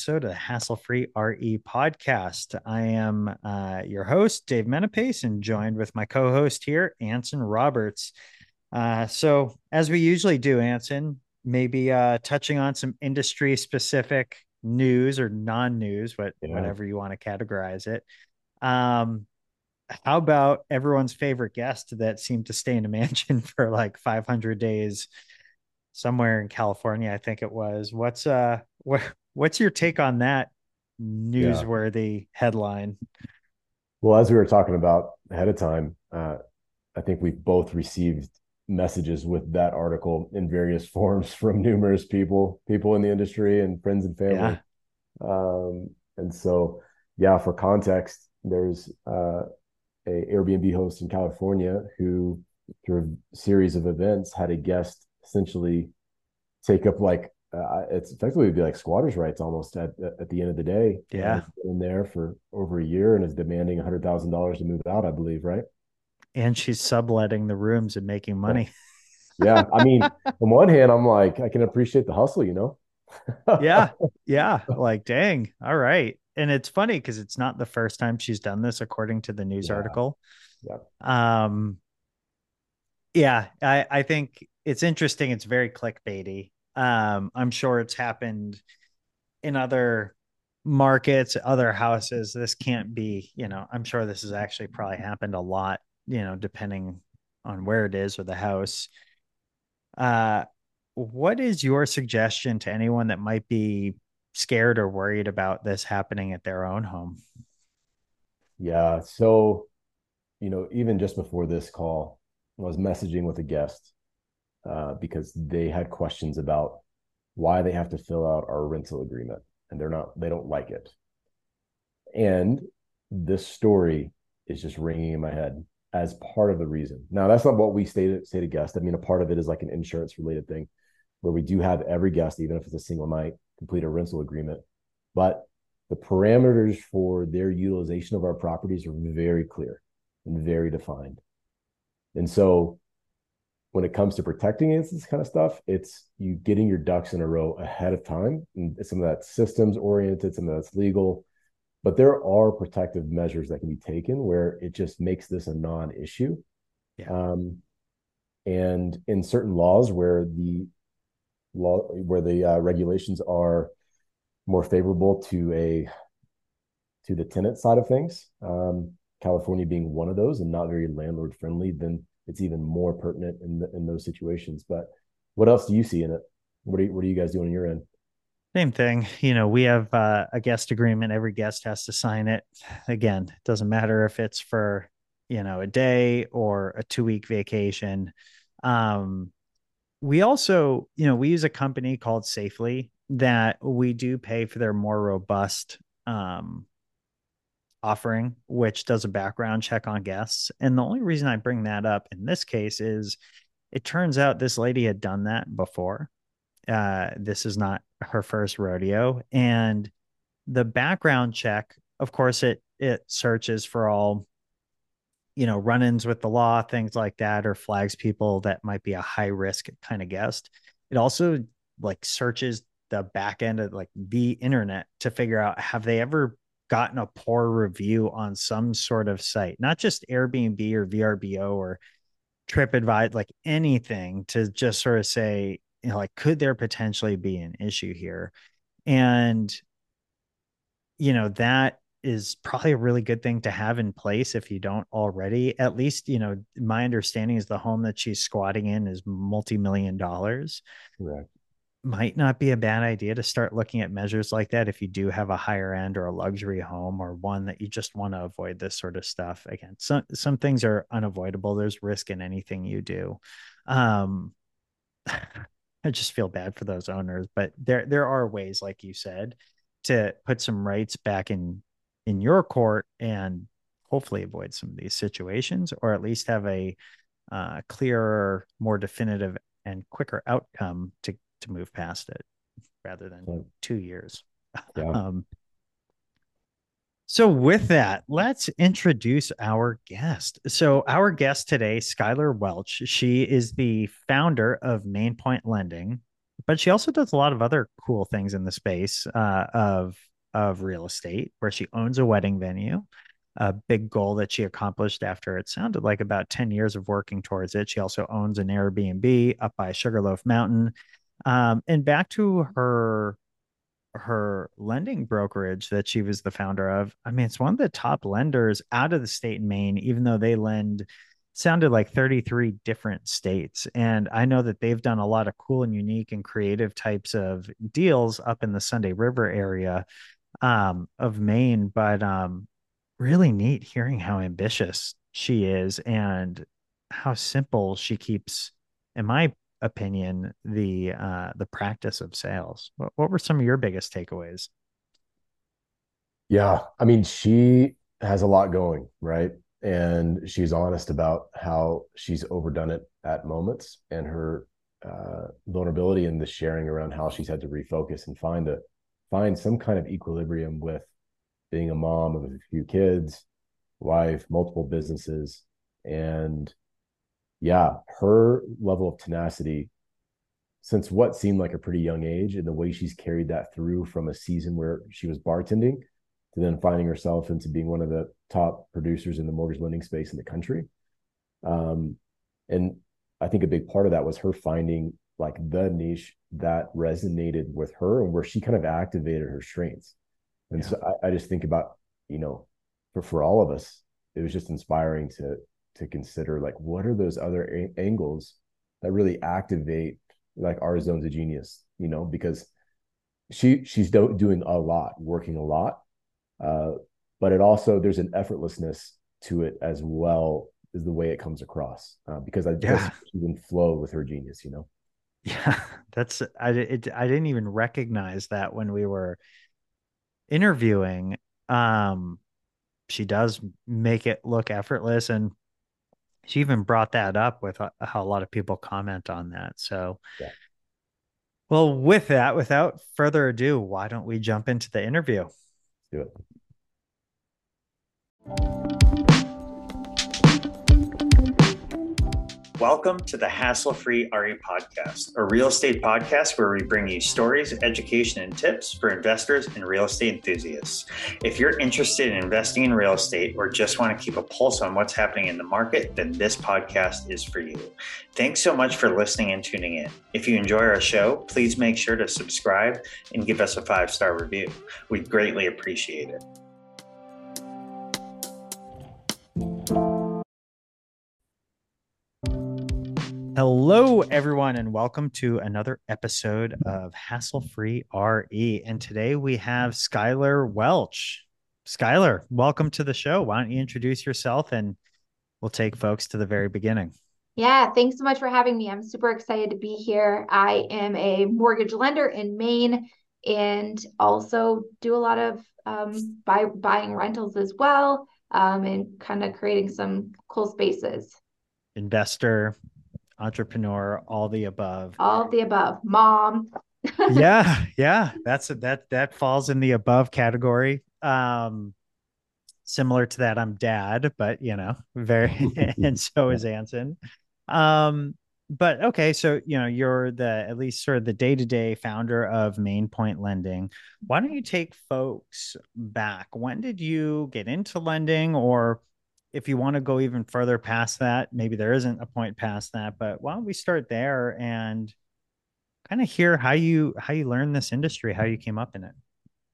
episode of the Hassle Free RE podcast. I am uh, your host, Dave Menapace, and joined with my co host here, Anson Roberts. Uh, so, as we usually do, Anson, maybe uh, touching on some industry specific news or non news, what, yeah. whatever you want to categorize it. Um, how about everyone's favorite guest that seemed to stay in a mansion for like 500 days somewhere in California, I think it was. What's uh what what's your take on that newsworthy yeah. headline? Well, as we were talking about ahead of time, uh, I think we've both received messages with that article in various forms from numerous people, people in the industry and friends and family. Yeah. Um, and so, yeah, for context, there's uh, a Airbnb host in California who, through a series of events, had a guest essentially take up like uh, it's effectively would be like squatters' rights almost at at the end of the day. Yeah, in there for over a year and is demanding a hundred thousand dollars to move out, I believe, right? And she's subletting the rooms and making money. yeah, I mean, on one hand, I'm like, I can appreciate the hustle, you know. yeah, yeah, like dang, all right. And it's funny because it's not the first time she's done this, according to the news yeah. article. Yeah. Um. Yeah, I I think it's interesting. It's very clickbaity. Um, I'm sure it's happened in other markets, other houses. This can't be, you know, I'm sure this has actually probably happened a lot, you know, depending on where it is or the house. Uh, what is your suggestion to anyone that might be scared or worried about this happening at their own home? Yeah. So, you know, even just before this call, I was messaging with a guest uh, because they had questions about why they have to fill out our rental agreement and they're not they don't like it. And this story is just ringing in my head as part of the reason. Now that's not what we stated say to guests i mean a part of it is like an insurance related thing where we do have every guest even if it's a single night complete a rental agreement. But the parameters for their utilization of our properties are very clear and very defined. And so when it comes to protecting against this kind of stuff, it's you getting your ducks in a row ahead of time. And some of that's systems oriented, some of that's legal. But there are protective measures that can be taken where it just makes this a non-issue. Yeah. Um, and in certain laws where the law where the uh, regulations are more favorable to a to the tenant side of things, um, California being one of those and not very landlord friendly, then it's even more pertinent in the, in those situations. But what else do you see in it? What are you, what are you guys doing on your end? Same thing. You know, we have uh, a guest agreement. Every guest has to sign it. Again, it doesn't matter if it's for, you know, a day or a two week vacation. Um, we also, you know, we use a company called Safely that we do pay for their more robust um, offering, which does a background check on guests. And the only reason I bring that up in this case is it turns out this lady had done that before. Uh, this is not her first rodeo. And the background check, of course, it it searches for all you know run-ins with the law things like that or flags people that might be a high risk kind of guest it also like searches the back end of like the internet to figure out have they ever gotten a poor review on some sort of site, not just Airbnb or VRBO or TripAdvisor, like anything to just sort of say, you know, like, could there potentially be an issue here? And, you know, that is probably a really good thing to have in place if you don't already. At least, you know, my understanding is the home that she's squatting in is multi million dollars. Correct might not be a bad idea to start looking at measures like that if you do have a higher end or a luxury home or one that you just want to avoid this sort of stuff. Again some some things are unavoidable. There's risk in anything you do. Um i just feel bad for those owners but there there are ways like you said to put some rights back in in your court and hopefully avoid some of these situations or at least have a uh, clearer more definitive and quicker outcome to to move past it rather than two years. Yeah. Um, so, with that, let's introduce our guest. So, our guest today, Skylar Welch, she is the founder of Maine Pointe Lending. but she also does a lot of other cool things in the space uh, of of real estate, where she owns a wedding venue. A big goal that she accomplished after it sounded like about 10 years of working towards it. She also owns an Airbnb up by Sugarloaf Mountain. Um, and back to her her lending brokerage that she was the founder of. I mean, it's one of the top lenders out of the state in Maine, even though they lend sounded like 33 different states. And I know that they've done a lot of cool and unique and creative types of deals up in the Sunday River area um, of Maine. But um, really neat hearing how ambitious she is and how simple she keeps, in my opinion, the uh, the practice of sales. What, what were some of your biggest takeaways? Yeah, I mean, she has a lot going, right? and she's honest about how she's overdone it at moments and her uh, vulnerability and the sharing around how she's had to refocus and find a find some kind of equilibrium with being a mom of a few kids wife multiple businesses and yeah her level of tenacity since what seemed like a pretty young age and the way she's carried that through from a season where she was bartending to then finding herself into being one of the top producers in the mortgage lending space in the country. Um, and I think a big part of that was her finding like the niche that resonated with her and where she kind of activated her strengths. And yeah. so I, I, just think about, you know, for, for all of us, it was just inspiring to to consider like what are those other a- angles that really activate like our zones of genius, you know, because she she's do- doing a lot, working a lot, uh, but it also there's an effortlessness to it as well is the way it comes across uh, because I just even flow with her genius, you know. Yeah, that's I it, I didn't even recognize that when we were interviewing. Um, she does make it look effortless, and she even brought that up with uh, how a lot of people comment on that. So, yeah. well, with that, without further ado, why don't we jump into the interview? Let's do it. Welcome to the Hassle Free RE Podcast, a real estate podcast where we bring you stories, education, and tips for investors and real estate enthusiasts. If you're interested in investing in real estate or just want to keep a pulse on what's happening in the market, then this podcast is for you. Thanks so much for listening and tuning in. If you enjoy our show, please make sure to subscribe and give us a five star review. We'd greatly appreciate it. Hello, everyone, and welcome to another episode of Hassle Free RE. And today we have Skylar Welch. Skylar, welcome to the show. Why don't you introduce yourself and we'll take folks to the very beginning. Yeah, thanks so much for having me. I'm super excited to be here. I am a mortgage lender in Maine and also do a lot of um, buy, buying rentals as well um, and kind of creating some cool spaces. Investor, entrepreneur, all the above. All the above. Mom. yeah, yeah. That's that that falls in the above category. Um similar to that, I'm dad, but you know, very and so is Anson. Um, but okay, so you know, you're the at least sort of the day-to-day founder of Maine Pointe Lending. Why don't you take folks back? When did you get into lending or if you want to go even further past that, maybe there isn't a point past that, but why don't we start there and kind of hear how you how you learned this industry, how you came up in it.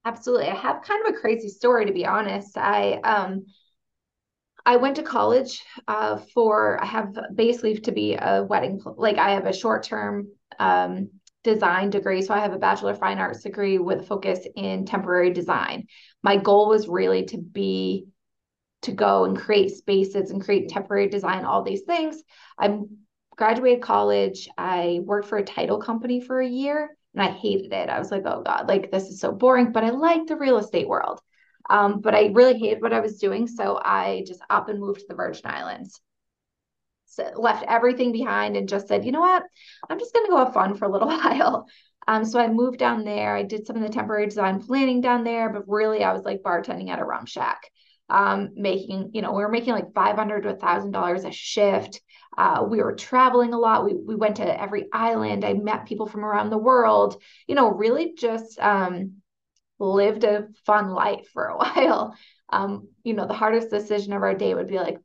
Absolutely. I have kind of a crazy story to be honest. I um I went to college uh, for I have base basically to be a wedding like I have a short term um, design degree, so I have a bachelor of fine arts degree with a focus in temporary design. My goal was really to be to go and create spaces and create temporary design, all these things. I graduated college. I worked for a title company for a year and I hated it. I was like, oh God, like this is so boring, but I like the real estate world. Um, but I really hated what I was doing. So I just up and moved to the Virgin Islands. So left everything behind and just said, you know what? I'm just going to go have fun for a little while. Um, so I moved down there. I did some of the temporary design planning down there, but really I was like bartending at a rum shack. Um, making, you know, we were making like 500 to $1,000 a shift. Uh, we were traveling a lot. We, we went to every island. I met people from around the world, you know, really just um, lived a fun life for a while. Um, you know, the hardest decision of our day would be like,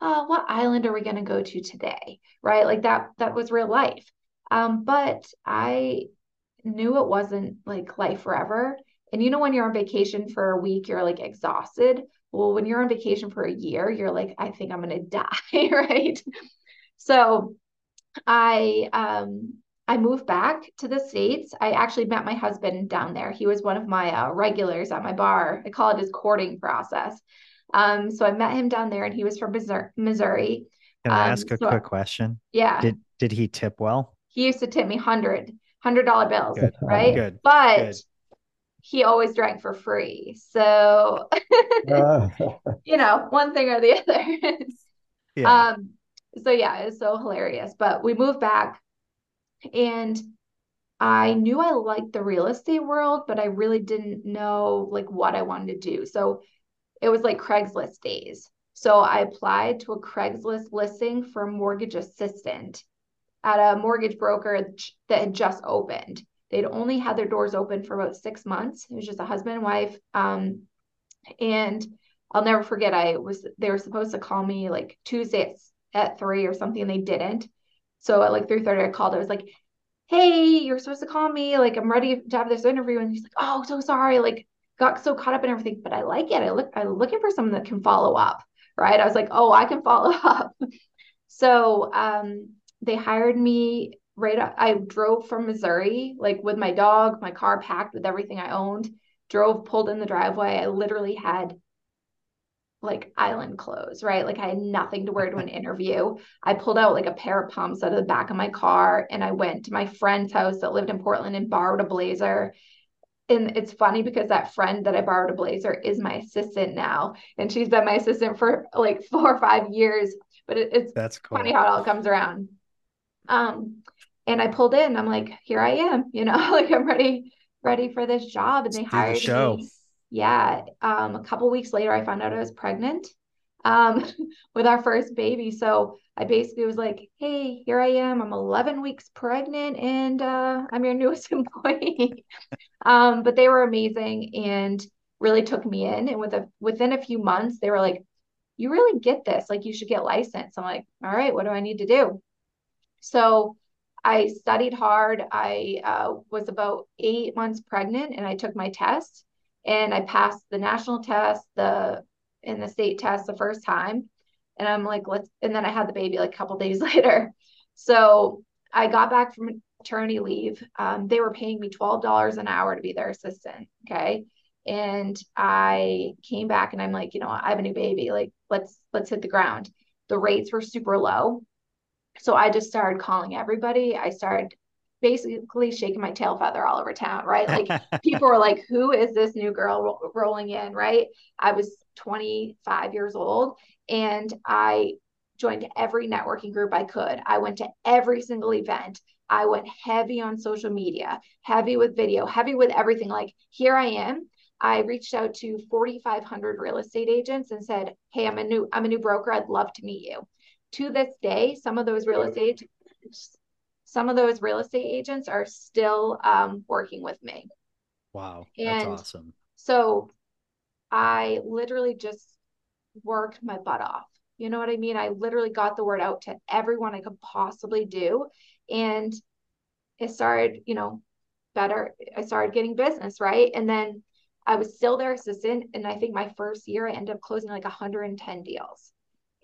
uh, what island are we going to go to today? Right. Like that, that was real life. Um, but I knew it wasn't like life forever. And you know, when you're on vacation for a week, you're like exhausted. Well, when you're on vacation for a year, you're like, I think I'm going to die. right. So I, um, I moved back to the States. I actually met my husband down there. He was one of my uh, regulars at my bar. I call it his courting process. Um, so I met him down there and he was from Missouri. Can I um, ask a so, quick question? Yeah. Did did he tip well? He used to tip me hundred hundred dollar bills, Good. right? Good. But Good. He always drank for free. So uh. you know, one thing or the other. yeah. Um, so yeah, it's so hilarious. But we moved back and I knew I liked the real estate world, but I really didn't know like what I wanted to do. So it was like Craigslist days. So I applied to a Craigslist listing for a mortgage assistant at a mortgage broker that had just opened. They'd only had their doors open for about six months. It was just a husband and wife. Um, and I'll never forget. I was they were supposed to call me like Tuesday at, three or something, and they didn't. So at like three thirty, I called. I was like, "Hey, you're supposed to call me. Like I'm ready to have this interview." And he's like, "Oh, so sorry. Like got so caught up in everything, but I like it. I look, I'm looking for someone that can follow up, right? I was like, oh, I can follow up. so um, they hired me right. Up, I drove from Missouri, like with my dog, my car packed with everything I owned. Drove, pulled in the driveway. I literally had like island clothes, right? Like I had nothing to wear to an interview. I pulled out like a pair of pumps out of the back of my car and I went to my friend's house that lived in Portland and borrowed a blazer and it's funny because that friend that I borrowed a blazer is my assistant now, and she's been my assistant for like four or five years. But it, it's that's cool. funny how it all comes around. Um, and I pulled in. I'm like, here I am. You know, like I'm ready, ready for this job. And they hired the show. me. Yeah. Um, a couple weeks later, I found out I was pregnant um, with our first baby. So I basically was like, hey, here I am. I'm 11 weeks pregnant and uh, I'm your newest employee. um, but they were amazing and really took me in. And with a, within a few months, they were like, you really get this. Like, you should get licensed. I'm like, all right, what do I need to do? So I studied hard. I uh, was about eight months pregnant and I took my test and I passed the national test, the in the state test the first time. And I'm like, let's, and then I had the baby like a couple days later. So I got back from maternity leave. Um, they were paying me $12 an hour to be their assistant. Okay. And I came back and I'm like, you know, I have a new baby. Like, let's, let's hit the ground. The rates were super low. So I just started calling everybody. I started basically shaking my tail feather all over town, right? Like people were like, who is this new girl ro- rolling in, right? I was 25 years old and I joined every networking group I could. I went to every single event. I went heavy on social media, heavy with video, heavy with everything. Like, here I am. I reached out to 4,500 real estate agents and said, "Hey, I'm a new I'm a new broker. I'd love to meet you." To this day, some of those real estate some of those real estate agents are still um, working with me. Wow, that's and awesome. So I literally just worked my butt off. You know what I mean? I literally got the word out to everyone I could possibly do. And it started, you know, better. I started getting business, right? And then I was still their assistant. And I think my first year, I ended up closing like 110 deals.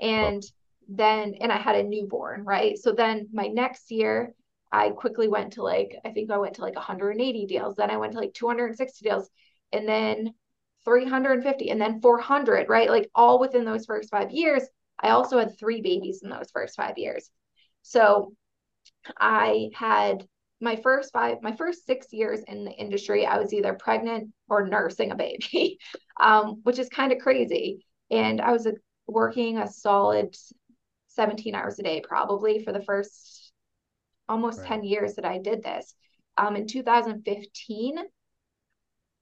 And. Then, and I had a newborn, right? So then my next year, I quickly went to like, I think I went to like 180 deals. Then I went to like 260 deals. And then 350 and then 400, right? Like all within those first five years. I also had three babies in those first five years. So I had my first five, my first six years in the industry, I was either pregnant or nursing a baby, um, which is kind of crazy. And I was a, working a solid 17 hours a day, probably for the first almost right. 10 years that I did this. Um, in 2015,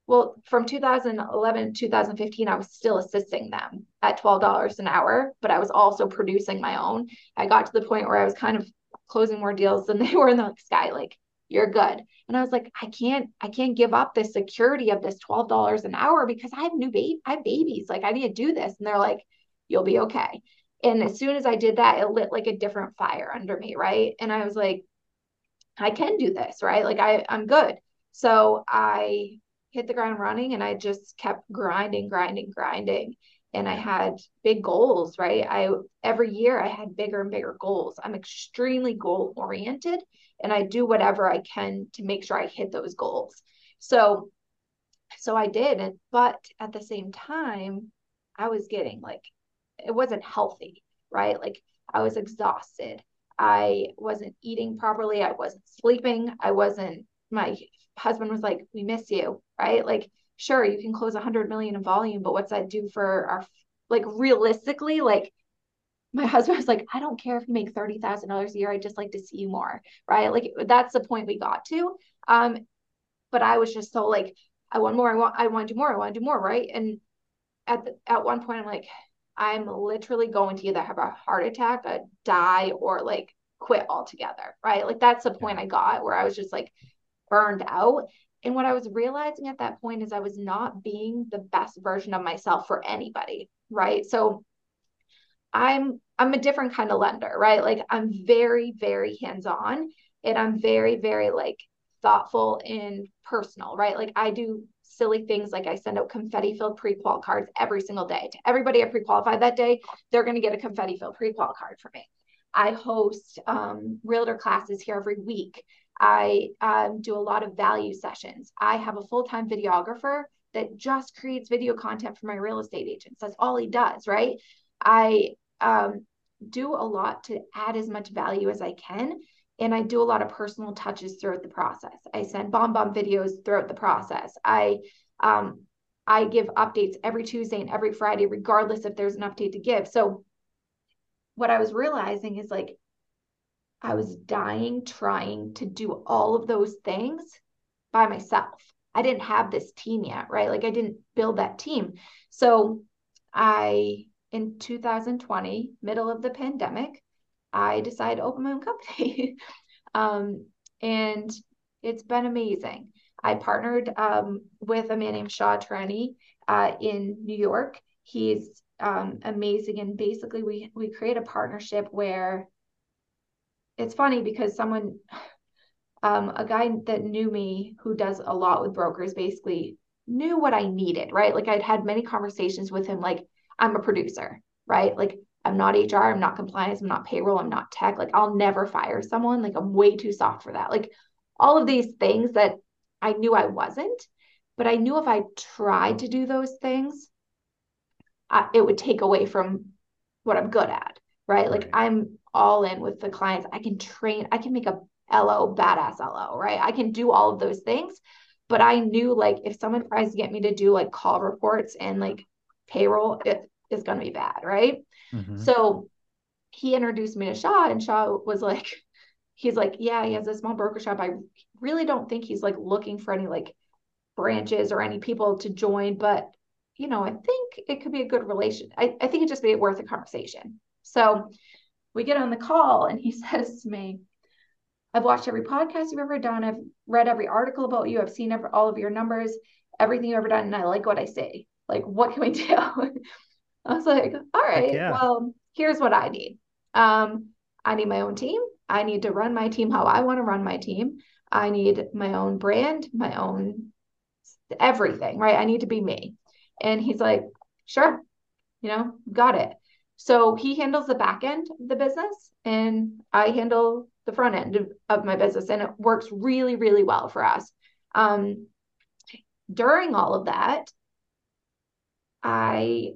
well, from 2011 to 2015, I was still assisting them at $12 an hour, but I was also producing my own. I got to the point where I was kind of closing more deals than they were in the sky. Like, you're good. And I was like, I can't, I can't give up this security of this $12 an hour because I have new baby, I have babies. Like, I need to do this. And they're like, you'll be okay. And as soon as I did that, it lit like a different fire under me. Right. And I was like, I can do this. Right. Like I, I'm good. So I hit the ground running and I just kept grinding, grinding, grinding. And I had big goals, right? I every year I had bigger and bigger goals. I'm extremely goal oriented and I do whatever I can to make sure I hit those goals. So so I did and but at the same time I was getting like it wasn't healthy, right? Like I was exhausted. I wasn't eating properly. I wasn't sleeping. I wasn't my husband was like, "We miss you," right? Like, sure, you can close a hundred million in volume, but what's that do for our like realistically? Like, my husband was like, "I don't care if you make thirty thousand dollars a year. I'd just like to see you more," right? Like, that's the point we got to. Um, but I was just so like, I want more. I want. I want to do more. I want to do more, right? And at the, at one point, I'm like, I'm literally going to either have a heart attack, a die, or like quit altogether, right? Like that's the point I got where I was just like, burned out. And what I was realizing at that point is I was not being the best version of myself for anybody, right? So I'm I'm a different kind of lender, right? Like I'm very very hands-on and I'm very very like thoughtful and personal, right? Like I do silly things like I send out confetti filled pre-qual cards every single day to everybody I pre-qualified that day. They're going to get a confetti filled pre-qual card from me. I host um, realtor classes here every week. I um, do a lot of value sessions. I have a full time videographer that just creates video content for my real estate agents. That's all he does, right? I um, do a lot to add as much value as I can. And I do a lot of personal touches throughout the process. I send BombBomb videos throughout the process. I um, I give updates every Tuesday and every Friday, regardless if there's an update to give. So what I was realizing is like I was dying trying to do all of those things by myself. I didn't have this team yet, right? Like I didn't build that team. So I, in 2020, middle of the pandemic, I decided to open my own company. um, and it's been amazing. I partnered um, with a man named Shaw Treni uh, in New York. He's um, amazing, and basically, we we create a partnership where it's funny because someone um, a guy that knew me who does a lot with brokers basically knew what I needed, right? Like I'd had many conversations with him, like, I'm a producer, right? Like I'm not HR, I'm not compliance, I'm not payroll, I'm not tech. Like I'll never fire someone. Like I'm way too soft for that. Like all of these things that I knew I wasn't, but I knew if I tried to do those things, I, it would take away from what I'm good at, right? Like I'm all in with the clients. I can train, I can make a LO badass LO, right? I can do all of those things. But I knew like if someone tries to get me to do like call reports and like payroll, it is going to be bad, right? Mm-hmm. So he introduced me to Shaw, and Shaw was like, he's like, yeah, he has a small broker shop. I really don't think he's like looking for any like branches or any people to join, but you know, I think it could be a good relation. I, I think it just be worth a conversation. So we get on the call and he says to me, I've watched every podcast you've ever done. I've read every article about you. I've seen every, all of your numbers, everything you've ever done. And I like what I see. Like, what can we do? I was like, all right, yeah. well, here's what I need. Um, I need my own team. I need to run my team how I want to run my team. I need my own brand, my own everything, right? I need to be me. And he's like, sure, you know, got it. So he handles the back end of the business and I handle the front end of, of my business. And it works really, really well for us. Um, during all of that, I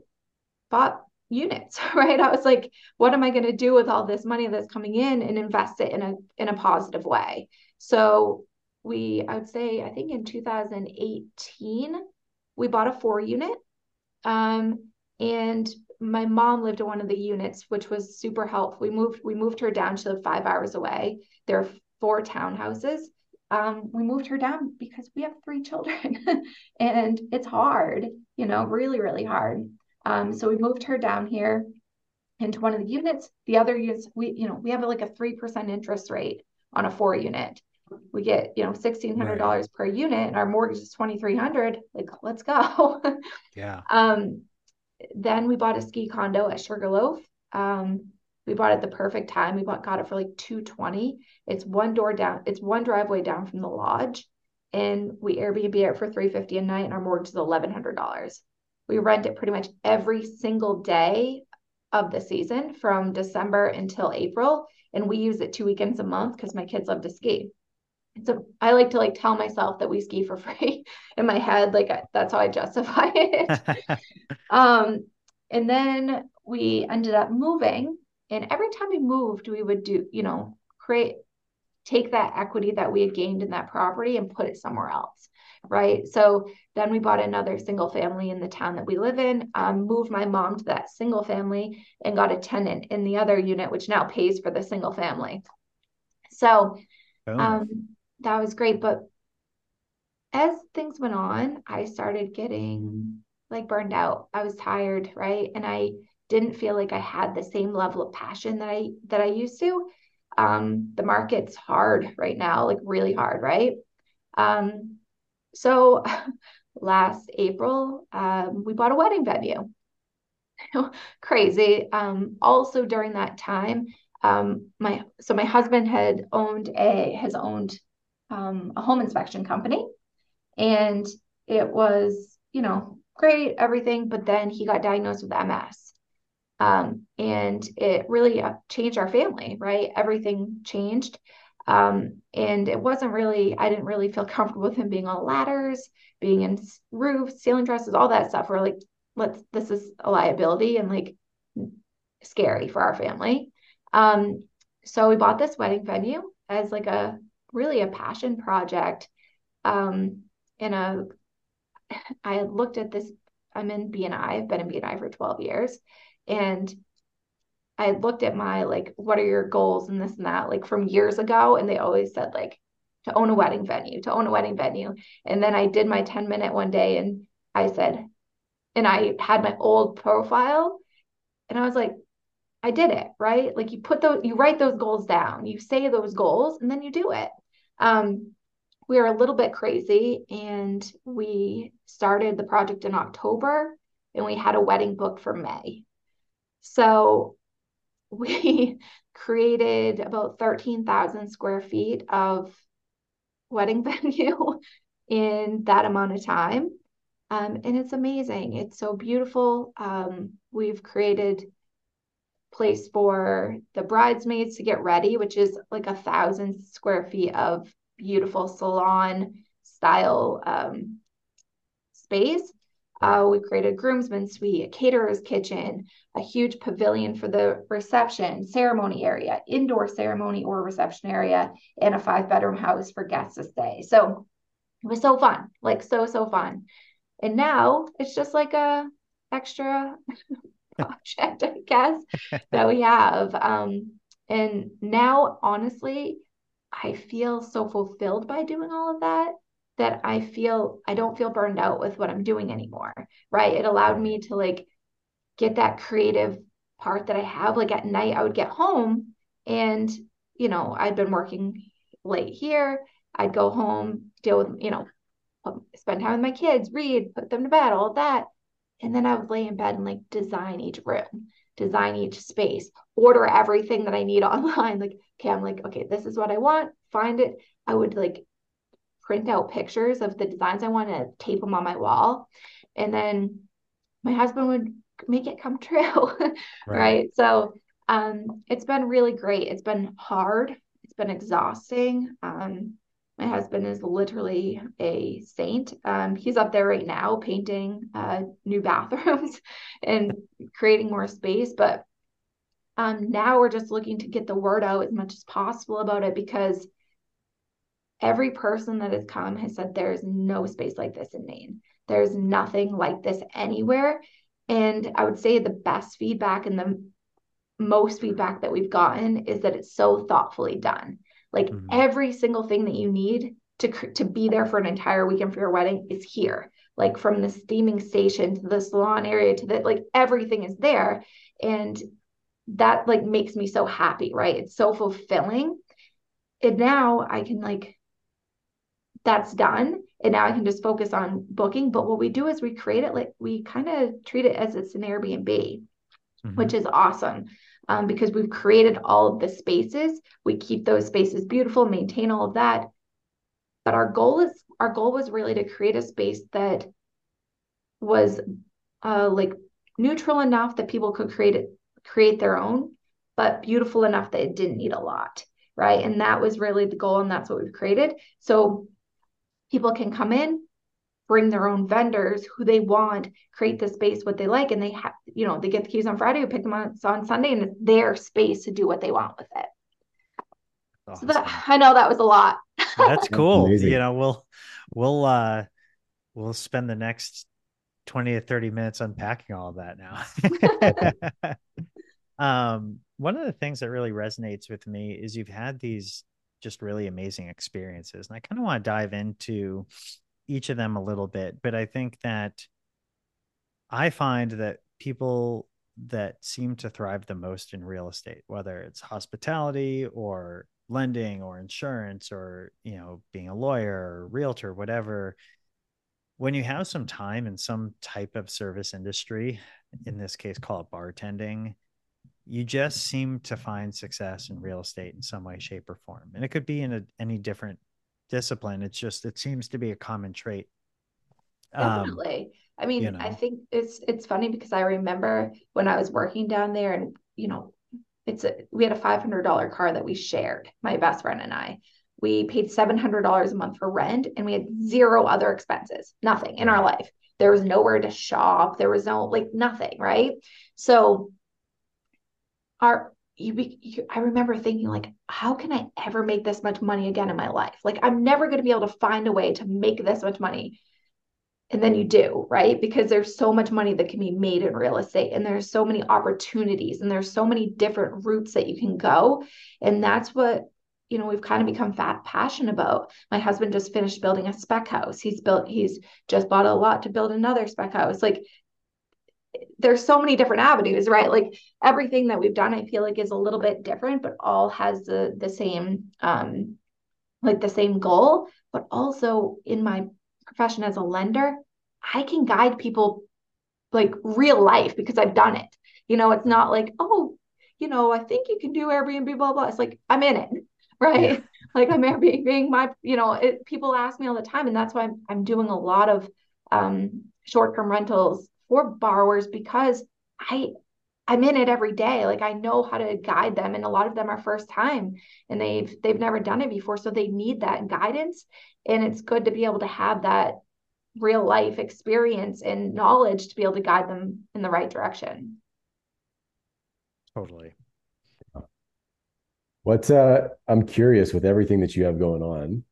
bought units, right? I was like, what am I going to do with all this money that's coming in and invest it in a in a positive way? So we, I would say, I think in 2018, we bought a four unit. Um, and my mom lived in one of the units, which was super helpful. We moved we moved her down to five hours away. There are four townhouses. um, we moved her down because we have three children and it's hard, you know, really, really hard. Um, so we moved her down here into one of the units. The other units, we, you know, we have like a 3% interest rate on a four unit. We get, you know, $1,600 right. per unit and our mortgage is 2,300. Like, let's go. yeah. Um, then we bought a ski condo at Sugarloaf. Um, we bought it the perfect time. We bought got it for like 220. It's one door down, it's one driveway down from the lodge. And we Airbnb it for 350 a night and our mortgage is $1,100. We rent it pretty much every single day of the season from December until April. And we use it two weekends a month because my kids love to ski. So I like to like tell myself that we ski for free in my head. Like I, that's how I justify it. um, and then we ended up moving. And every time we moved, we would do, you know, create, take that equity that we had gained in that property and put it somewhere else right? So then we bought another single family in the town that we live in, um, moved my mom to that single family, and got a tenant in the other unit, which now pays for the single family. So oh. um, that was great. But as things went on, I started getting like burned out. I was tired, right? And I didn't feel like I had the same level of passion that I that I used to. Um, the market's hard right now, like really hard, right? Um, so last April, um, we bought a wedding venue. Crazy. Um, also during that time, um, my so my husband had owned a has owned um, a home inspection company, and it was you know great everything, but then he got diagnosed with MS. Um, and it really uh, changed our family, right? Everything changed. Um, and it wasn't really, I didn't really feel comfortable with him being on ladders, being in roofs, ceiling trusses, all that stuff. We're like, let's, this is a liability and like scary for our family. Um, so we bought this wedding venue as like a really a passion project. Um, in a, I looked at this, I'm in BNI, I've been in BNI for 12 years. And I looked at my like, what are your goals and this and that, like from years ago. And they always said, like, to own a wedding venue, to own a wedding venue. And then I did my 10 minute one day and I said, and I had my old profile and I was like, I did it, right? Like you put those, you write those goals down, you say those goals, and then you do it. Um, we are a little bit crazy and we started the project in October and we had a wedding booked for May. So we created about 13,000 square feet of wedding venue in that amount of time. Um, and it's amazing. It's so beautiful. Um, we've created place for the bridesmaids to get ready, which is like a thousand square feet of beautiful salon style um, space. Uh, we created a groomsmen suite, a caterer's kitchen, a huge pavilion for the reception, ceremony area, indoor ceremony or reception area, and a five bedroom house for guests to stay. So it was so fun, like so, so fun. And now it's just like a extra project, I guess, that we have. Um, and now, honestly, I feel so fulfilled by doing all of that that I feel I don't feel burned out with what I'm doing anymore. Right. It allowed me to like get that creative part that I have. Like at night, I would get home and, you know, I'd been working late here. I'd go home, deal with, you know, spend time with my kids, read, put them to bed, all that. And then I would lay in bed and like design each room, design each space, order everything that I need online. Like, okay, I'm like, okay, this is what I want, find it. I would like print out pictures of the designs I want to tape them on my wall. And then my husband would make it come true. right. right. So um, it's been really great. It's been hard. It's been exhausting. Um, my husband is literally a saint. Um, he's up there right now painting uh, new bathrooms and creating more space. But um, now we're just looking to get the word out as much as possible about it because every person that has come has said there's no space like this in Maine. There's nothing like this anywhere. And I would say the best feedback and the most feedback that we've gotten is that it's so thoughtfully done. Like mm-hmm. every single thing that you need to to be there for an entire weekend for your wedding is here like from the steaming station to the salon area to the like everything is there and that like makes me so happy right it's so fulfilling and now i can like that's done and now i can just focus on booking. But what we do is we create it like we kind of treat it as it's an airbnb mm-hmm. which is awesome um, because we've created all of the spaces. We keep those spaces beautiful maintain all of that. But our goal is our goal was really to create a space that was uh, like neutral enough that people could create it create their own but beautiful enough that it didn't need a lot right? And that was really the goal and that's what we've created. So people can come in bring their own vendors who they want create the space what they like and they have you know they get the keys on friday we pick them on, on sunday and it's their space to do what they want with it. Awesome. so that i know that was a lot. That's cool. That's you know we'll we'll uh we'll spend the next 20 to 30 minutes unpacking all of that now. Um one of the things that really resonates with me is you've had these just really amazing experiences. And I kind of want to dive into each of them a little bit, but I think that I find that people that seem to thrive the most in real estate, whether it's hospitality or lending or insurance or, you know, being a lawyer or realtor, whatever, when you have some time in some type of service industry, in this case, call it bartending, you just seem to find success in real estate in some way shape or form and it could be in a, any different discipline. It's just it seems to be a common trait. Um, definitely. Um, i mean you know. i think it's it's funny because i remember when i was working down there and you know it's a we had a $500 car that we shared my best friend and i. We paid $700 a month for rent and we had zero other expenses nothing in our life. There was nowhere to shop. There was no like nothing right? So are you, be, you, I remember thinking like how can I ever make this much money again in my life? Like I'm never going to be able to find a way to make this much money. And then you do, right? Because there's so much money that can be made in real estate and there's so many opportunities and there's so many different routes that you can go. And that's what you know we've kind of become fat passionate about my husband just finished building a spec house he's built he's just bought a lot to build another spec house like there's so many different avenues, right? Like everything that we've done, I feel like is a little bit different, but all has the the same um like the same goal. But also in my profession as a lender, I can guide people like real life because I've done it. You know, it's not like, oh, you know, I think you can do Airbnb, blah, blah. It's like I'm in it, right? Yeah. like I'm Airbnb my, you know, it, people ask me all the time. And that's why I'm, I'm doing a lot of um, short-term rentals for borrowers because I I'm in it every day. Like I know how to guide them and a lot of them are first time and they've they've never done it before so they need that guidance and it's good to be able to have that real life experience and knowledge to be able to guide them in the right direction. Totally. What's uh I'm curious with everything that you have going on.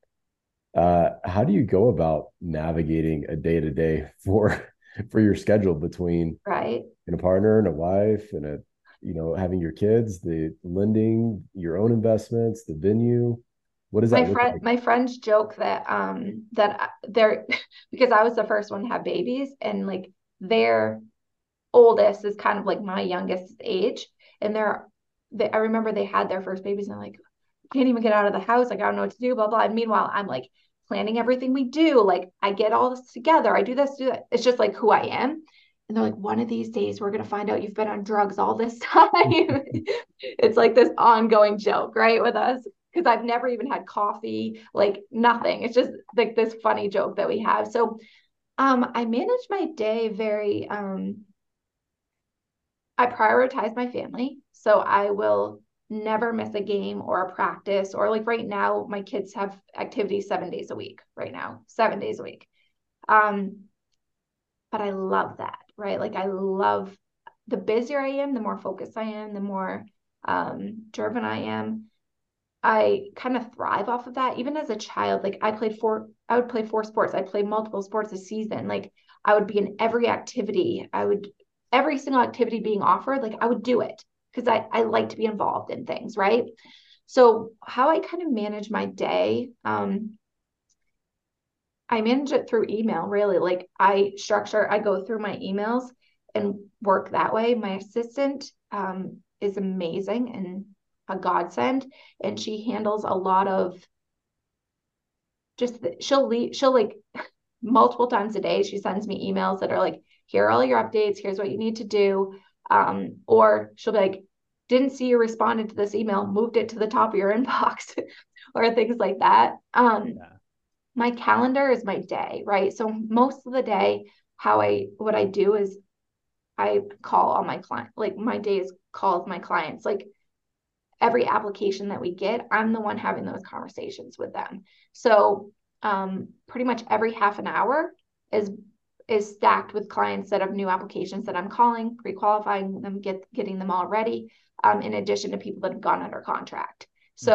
Uh how do you go about navigating a day to day for for your schedule between right. and a partner and a wife and a you know having your kids the lending your own investments the venue. What is that my friend like? my friends joke that um that they're because i was the first one to have babies and like their oldest is kind of like my youngest age and they're they, i remember they had their first babies and I'm like can't even get out of the house. Like i don't know what to do blah blah. And meanwhile i'm like planning everything we do. Like I get all this together. I do this, do that. It's just like who I am. And they're like, one of these days we're gonna find out you've been on drugs all this time. it's like this ongoing joke, right, with us. Because I've never even had coffee, like nothing. It's just like this funny joke that we have. So um I manage my day very um I prioritize my family. So I will never miss a game or a practice or like right now my kids have activities 7 days a week right now 7 days a week. Um but I love that right? Like I love the busier I am the more focused I am the more um driven I am. I kind of thrive off of that. Even as a child like I played four I would play four sports. I played multiple sports a season. Like I would be in every activity. I would every single activity being offered like I would do it because I, I like to be involved in things, right? So, how I kind of manage my day, um, I manage it through email, really. Like I structure, I go through my emails and work that way. My assistant um, is amazing and a godsend, and she handles a lot of just the, she'll leave, she'll like multiple times a day. She sends me emails that are like, here are all your updates. Here's what you need to do. Um, or she'll be like, didn't see you responded to this email, moved it to the top of your inbox or things like that. Um, yeah. My calendar is my day, right? So most of the day, how I, what I do is I call all my clients, like my days call with my clients. Like every application that we get, I'm the one having those conversations with them. So um, pretty much every half an hour is is stacked with clients that have new applications that I'm calling, pre-qualifying them, get getting them all ready, um, in addition to people that have gone under contract. So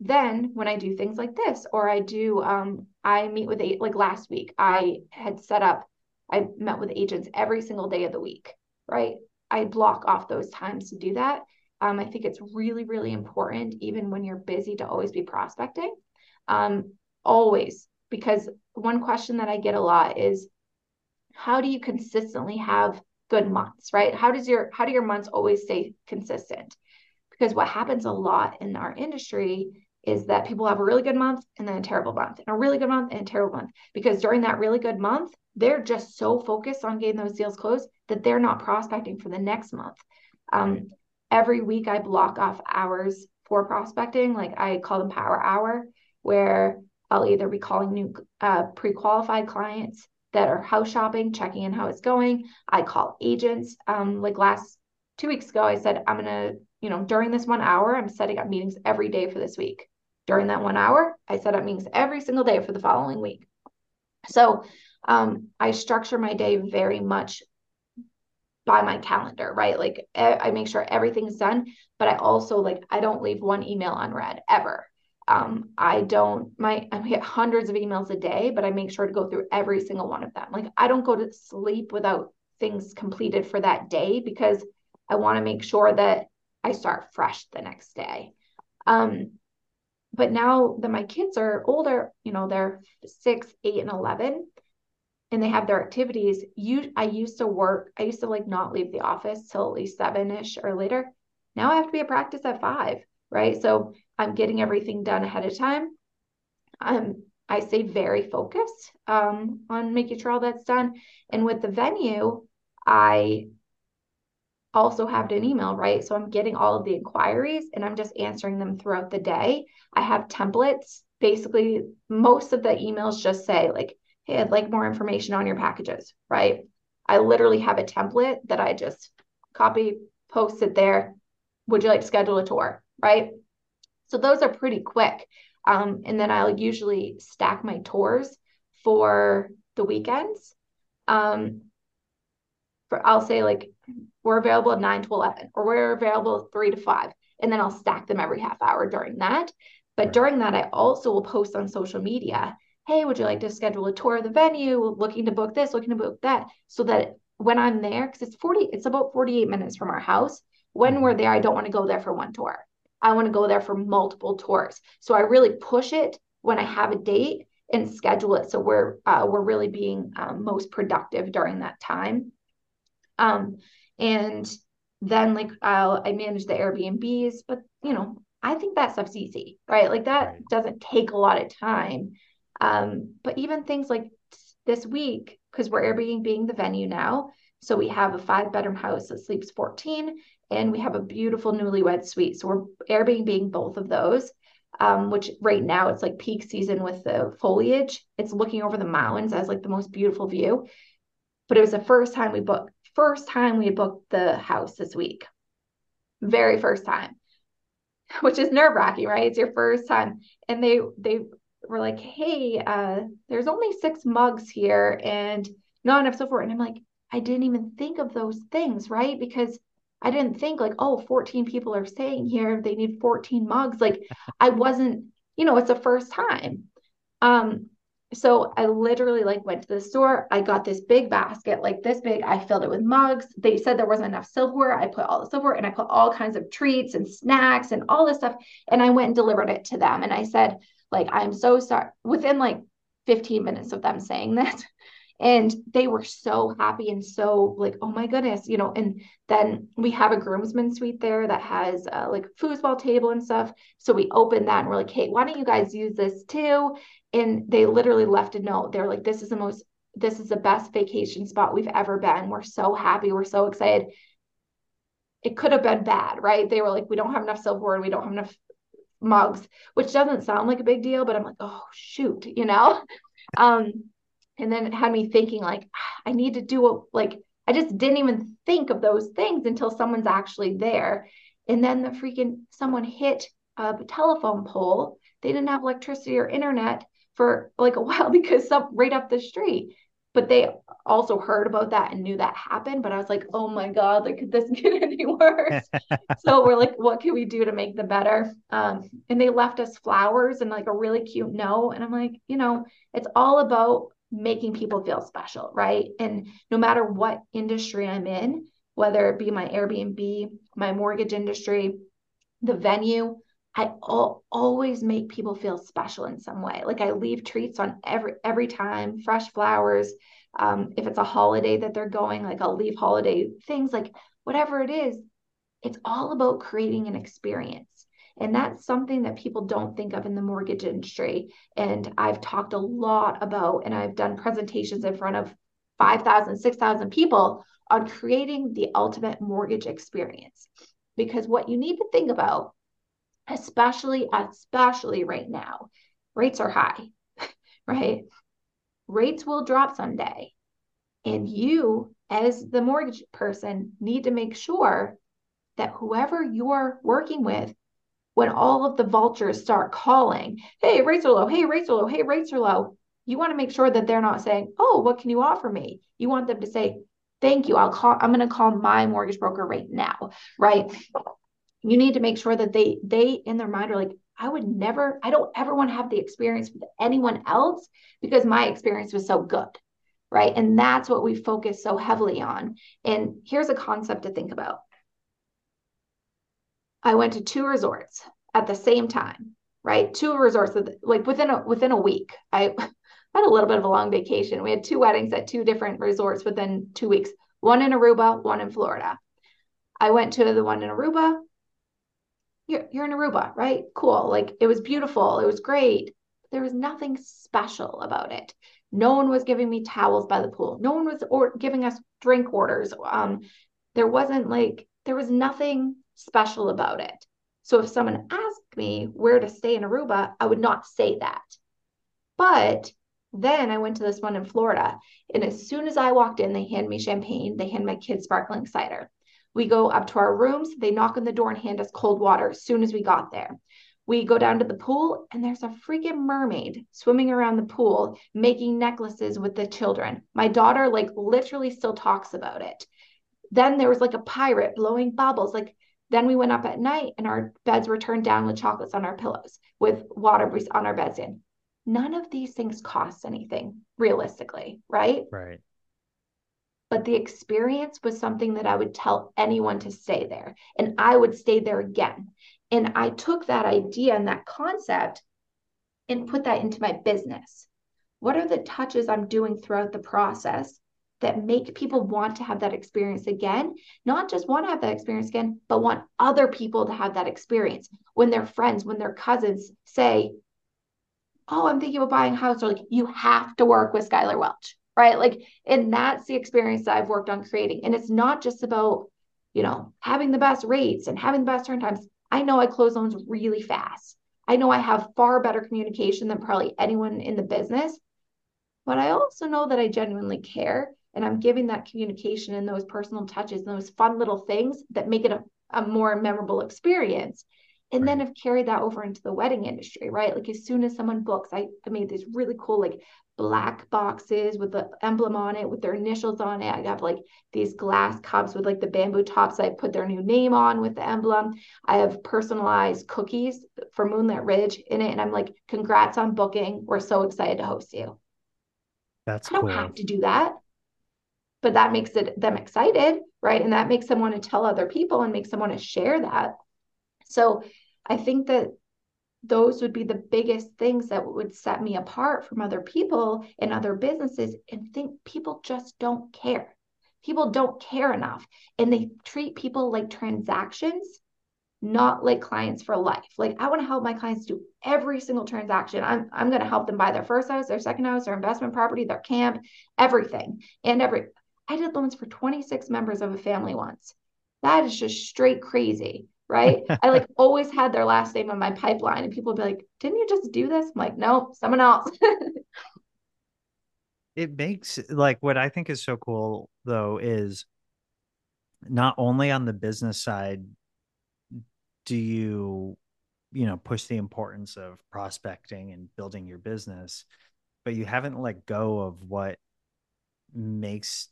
mm-hmm. then when I do things like this, or I do, um, I meet with eight, like last week, I had set up, I met with agents every single day of the week, right? I block off those times to do that. Um, I think it's really, really important, even when you're busy, to always be prospecting. Um, always, because one question that I get a lot is, how do you consistently have good months, right? How does your how do your months always stay consistent? Because what happens a lot in our industry is that people have a really good month and then a terrible month, and a really good month and a terrible month. Because during that really good month, they're just so focused on getting those deals closed that they're not prospecting for the next month. Um, every week I block off hours for prospecting, like I call them power hour, where I'll either be calling new uh, pre-qualified clients that are house shopping, checking in how it's going. I call agents. Um, like last two weeks ago, I said I'm gonna, you know, during this one hour, I'm setting up meetings every day for this week. During that one hour, I set up meetings every single day for the following week. So um, I structure my day very much by my calendar, right? Like I make sure everything's done, but I also like I don't leave one email unread ever. Um, I don't my I get hundreds of emails a day, but I make sure to go through every single one of them. Like I don't go to sleep without things completed for that day because I want to make sure that I start fresh the next day. Um, but now that my kids are older, you know, they're six, eight, and eleven, and they have their activities you i used to work i used to like not leave the office till at least seven-ish or later now i have to be at practice at five right so i'm getting everything done ahead of time um, i stay very focused um, on making sure all that's done and with the venue i also have an email right so i'm getting all of the inquiries and i'm just answering them throughout the day i have templates basically most of the emails just say like hey, I'd like more information on your packages, right? I literally have a template that I just copy, post it there. Would you like to schedule a tour, right? So those are pretty quick. Um, and then I'll usually stack my tours for the weekends. Um, for I'll say like we're available at nine to eleven, or we're available three to five, and then I'll stack them every half hour during that. But during that, I also will post on social media hey, would you like to schedule a tour of the venue? Looking to book this, looking to book that. So that when I'm there, because it's 40, it's about 48 minutes from our house. When we're there, I don't want to go there for one tour. I want to go there for multiple tours. So I really push it when I have a date and schedule it. So we're uh, we're really being um, most productive during that time. Um, and then like I'll I manage the Airbnbs, but you know I think that stuff's easy, right? Like that doesn't take a lot of time. Um, but even things like this week, because we're Airbnb being the venue now, so we have a five bedroom house that sleeps 14, and we have a beautiful newlywed suite. So we're Airbnb both of those. Um, which right now it's like peak season with the foliage. It's looking over the mountains as like the most beautiful view. But it was the first time we booked, first time we booked the house this week. Very first time, which is nerve wracking, right? It's your first time. And they they were like, hey, uh, there's only six mugs here and not enough so forth. And I'm like, I didn't even think of those things, right? Because I didn't think like, oh, 14 people are staying here. They need 14 mugs. Like I wasn't, you know, it's the first time. Um, so I literally like went to the store. I got this big basket, like this big. I filled it with mugs. They said there wasn't enough silverware. I put all the silverware and I put all kinds of treats and snacks and all this stuff. And I went and delivered it to them. And I said, like, I'm so sorry. Within like 15 minutes of them saying that. And they were so happy and so like, oh my goodness, you know. And then we have a groomsmen suite there that has uh, like foosball table and stuff. So we opened that and we're like, hey, why don't you guys use this too? And they literally left a note. They're like, this is the most, this is the best vacation spot we've ever been. We're so happy. We're so excited. It could have been bad, right? They were like, we don't have enough silverware. We don't have enough mugs, which doesn't sound like a big deal, but I'm like, oh shoot, you know? Um, and then it had me thinking like I need to do a like I just didn't even think of those things until someone's actually there. And then the freaking someone hit a telephone pole. They didn't have electricity or internet for like a while because some right up the street. But they also heard about that and knew that happened. But I was like, oh my God, like could this get any worse? so we're like, what can we do to make the better? Um, and they left us flowers and like a really cute note. And I'm like, you know, it's all about making people feel special, right? And no matter what industry I'm in, whether it be my Airbnb, my mortgage industry, the venue, I al- always make people feel special in some way. Like I leave treats on every every time, fresh flowers. Um, if it's a holiday that they're going, like I'll leave holiday things, like whatever it is. It's all about creating an experience. And that's something that people don't think of in the mortgage industry. And I've talked a lot about, and I've done presentations in front of 5,000, 6,000 people on creating the ultimate mortgage experience. Because what you need to think about, especially, especially right now, rates are high, right? Rates will drop someday. And you, as the mortgage person, need to make sure that whoever you're working with when all of the vultures start calling, hey, rates are low, hey, rates are low, hey, rates are low, you want to make sure that they're not saying, oh, what can you offer me? You want them to say, thank you. I'll call, I'm going to call my mortgage broker right now, right? You need to make sure that they, they in their mind are like, I would never, I don't ever want to have the experience with anyone else because my experience was so good. Right. And that's what we focus so heavily on. And here's a concept to think about I went to two resorts at the same time, right? Two resorts like within a within a week. I had a little bit of a long vacation. We had two weddings at two different resorts within two weeks. One in Aruba, one in Florida. I went to the one in Aruba. You're, you're in Aruba, right? Cool. Like it was beautiful. It was great. There was nothing special about it. No one was giving me towels by the pool. No one was or giving us drink orders. Um, there wasn't like there was nothing special about it. So if someone asked me where to stay in Aruba, I would not say that. But then I went to this one in Florida. And as soon as I walked in, they hand me champagne, they hand my kids sparkling cider. We go up to our rooms, they knock on the door and hand us cold water as soon as we got there. We go down to the pool, and there's a freaking mermaid swimming around the pool, making necklaces with the children. My daughter, like, literally still talks about it. Then there was like a pirate blowing bubbles. Like, then we went up at night and our beds were turned down with chocolates on our pillows, with water on our beds in. None of these things cost anything realistically, right? Right. But the experience was something that I would tell anyone to stay there and I would stay there again. And I took that idea and that concept and put that into my business. What are the touches I'm doing throughout the process that make people want to have that experience again, not just want to have that experience again, but want other people to have that experience. When their friends, when their cousins say, Oh, I'm thinking about buying a house, or like, you have to work with Skyler Welch, right? Like, and that's the experience that I've worked on creating. And it's not just about, you know, having the best rates and having the best turn times. I know I close loans really fast. I know I have far better communication than probably anyone in the business, but I also know that I genuinely care and I'm giving that communication and those personal touches and those fun little things that make it a, a more memorable experience. And right. then I've carried that over into the wedding industry, right? Like as soon as someone books, I, I made these really cool like black boxes with the emblem on it, with their initials on it. I have like these glass cups with like the bamboo tops. I put their new name on with the emblem. I have personalized cookies for Moonlit Ridge in it. And I'm like, congrats on booking. We're so excited to host you. That's I don't cool. have to do that but that makes it them excited right and that makes them want to tell other people and makes them want to share that so i think that those would be the biggest things that would set me apart from other people and other businesses and think people just don't care. People don't care enough and they treat people like transactions, not like clients for life. Like I want to help my clients do every single transaction. I'm I'm going to help them buy their first house, their second house, their investment property, their camp, everything. And every I did loans for 26 members of a family once. That is just straight crazy right? I like always had their last name on my pipeline, and people would be like, "Didn't you just do this?" I'm like, "No, someone else." it makes like what I think is so cool though is not only on the business side do you you know push the importance of prospecting and building your business but you haven't let go of what makes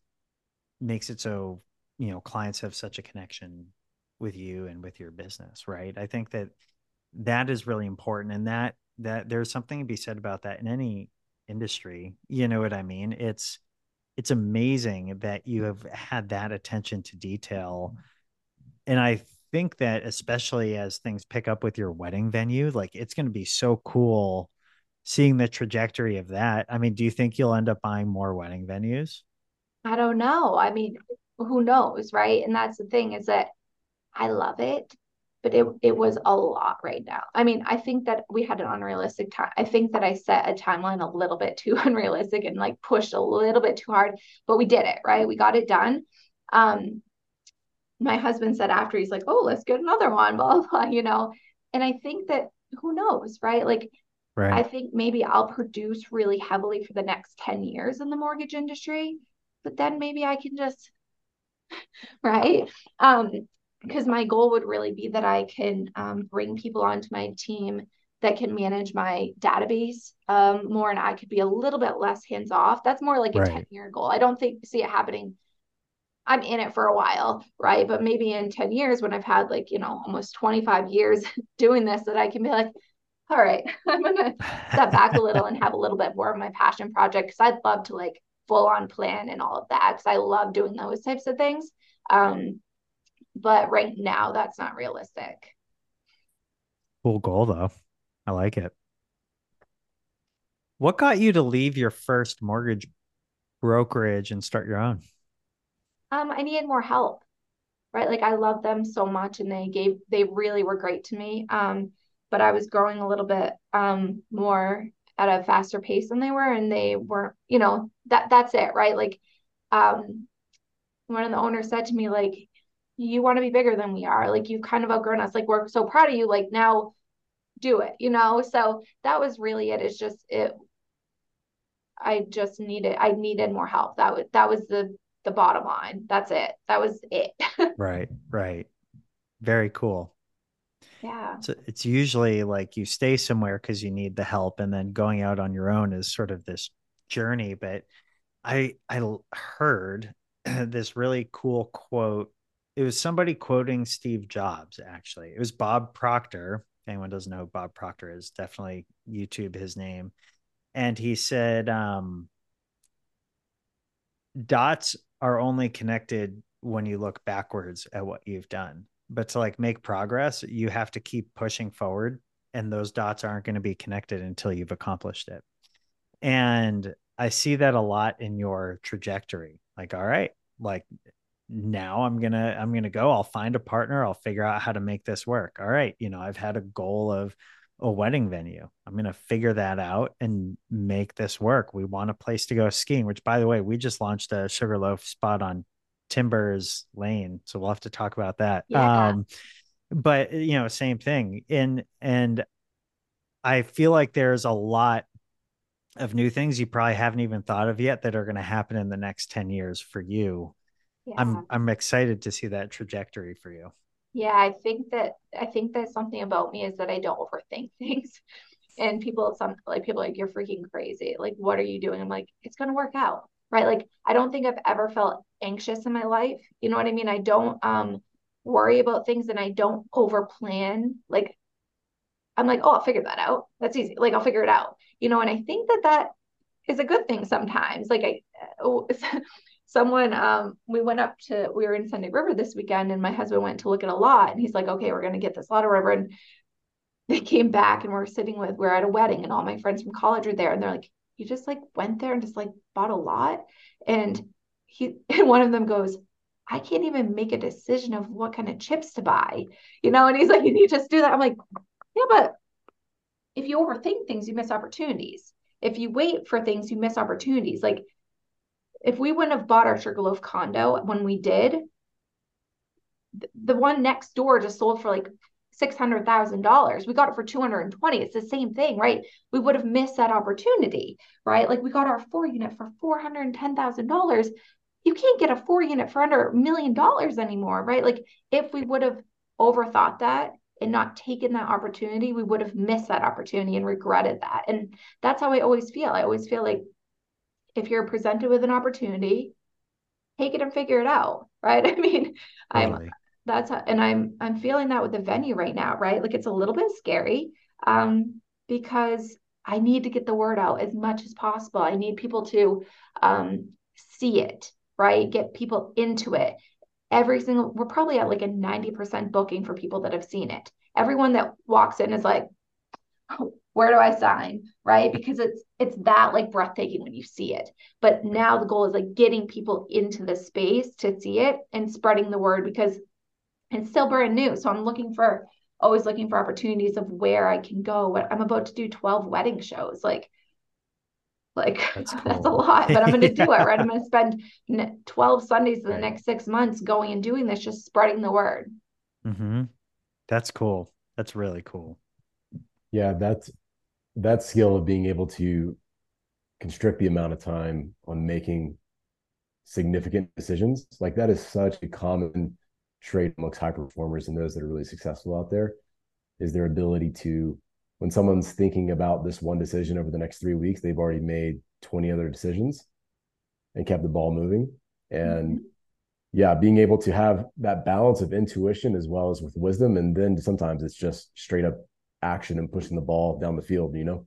makes it so you know clients have such a connection with you and with your business right? I think that that is really important and that that there's something to be said about that in any industry you know what i mean? It's it's amazing that you have had that attention to detail and i think that especially as things pick up with your wedding venue like it's going to be so cool seeing the trajectory of that i mean do you think you'll end up buying more wedding venues i don't know i mean who knows right and that's the thing is that I love it, but it it was a lot right now. I mean, I think that we had an unrealistic time. I think that I set a timeline a little bit too unrealistic and like pushed a little bit too hard, but we did it, right? We got it done. Um my husband said after he's like, "Oh, let's get another one," blah blah, you know. And I think that who knows, right? Like right. I think maybe I'll produce really heavily for the next 10 years in the mortgage industry, but then maybe I can just right? Um because my goal would really be that I can um, bring people onto my team that can manage my database um, more and I could be a little bit less hands off. That's more like a right. 10 year goal. I don't think see it happening. I'm in it for a while, right? But maybe in 10 years when I've had like, you know, almost 25 years doing this, that I can be like, all right, I'm gonna step back a little and have a little bit more of my passion project because I'd love to like full on plan and all of that because I love doing those types of things. Um, but right now, that's not realistic. Cool goal, though. I like it. What got you to leave your first mortgage brokerage and start your own? Um, I needed more help, right? Like I love them so much, and they gave they really were great to me. Um, but I was growing a little bit um more at a faster pace than they were, and they weren't. You know that that's it, right? Like, um, one of the owners said to me like, you want to be bigger than we are. Like you've kind of outgrown us. Like we're so proud of you. Like now do it, you know? So that was really it. It's just it I just needed I needed more help. That was that was the the bottom line. That's it. That was it. right, right. Very cool. Yeah. So it's usually like you stay somewhere because you need the help, and then going out on your own is sort of this journey. But I I heard this really cool quote it was somebody quoting Steve Jobs, actually. It was Bob Proctor. If anyone doesn't know Bob Proctor is, definitely YouTube his name. And he said, um, dots are only connected when you look backwards at what you've done. But to like make progress, you have to keep pushing forward, and those dots aren't going to be connected until you've accomplished it. And I see that a lot in your trajectory. Like, all right, like now i'm gonna i'm gonna go i'll find a partner i'll figure out how to make this work all right you know i've had a goal of a wedding venue i'm gonna figure that out and make this work we want a place to go skiing which by the way we just launched a sugarloaf spot on timbers lane so we'll have to talk about that yeah. um but you know same thing and and i feel like there's a lot of new things you probably haven't even thought of yet that are going to happen in the next 10 years for you yeah. I'm I'm excited to see that trajectory for you. Yeah, I think that I think that something about me is that I don't overthink things. And people some like people like you're freaking crazy. Like what are you doing? I'm like it's going to work out. Right? Like I don't think I've ever felt anxious in my life. You know what I mean? I don't um worry about things and I don't over plan. Like I'm like, "Oh, I'll figure that out. That's easy. Like I'll figure it out." You know, and I think that that is a good thing sometimes. Like I oh, someone um we went up to we were in Sunday River this weekend and my husband went to look at a lot and he's like, okay, we're gonna get this lot of river and they came back and we're sitting with we're at a wedding and all my friends from college are there and they're like you just like went there and just like bought a lot and he and one of them goes I can't even make a decision of what kind of chips to buy, you know? And he's like, you need to just do that. I'm like, yeah, but if you overthink things, you miss opportunities. If you wait for things, you miss opportunities. Like if we wouldn't have bought our Sugarloaf condo when we did, the one next door just sold for like six hundred thousand dollars. We got it for two hundred and twenty. It's the same thing, right? We would have missed that opportunity, right? Like we got our four unit for four hundred and ten thousand dollars. You can't get a four unit for under a million dollars anymore, right? Like if we would have overthought that and not taken that opportunity, we would have missed that opportunity and regretted that. And that's how I always feel. I always feel like if you're presented with an opportunity, take it and figure it out, right? I mean, totally. I'm that's how, and I'm I'm feeling that with the venue right now, right? Like it's a little bit scary um because I need to get the word out as much as possible. I need people to um see it, right? Get people into it. Every single we're probably at like a 90% booking for people that have seen it. Everyone that walks in is like, where do I sign? Right. Because it's it's that like breathtaking when you see it. But now the goal is like getting people into the space to see it and spreading the word because it's still brand new. So I'm looking for always looking for opportunities of where I can go. I'm about to do 12 wedding shows. Like like that's, cool. that's a lot, but I'm going to yeah. do it, right? I'm going to spend 12 Sundays in the next six months going and doing this, just spreading the word. Mm-hmm. That's cool. That's really cool. Yeah, that's that skill of being able to constrict the amount of time on making significant decisions like that is such a common trait amongst high performers and those that are really successful out there is their ability to when someone's thinking about this one decision over the next three weeks they've already made 20 other decisions and kept the ball moving and mm-hmm. yeah being able to have that balance of intuition as well as with wisdom and then sometimes it's just straight up action and pushing the ball down the field, you know?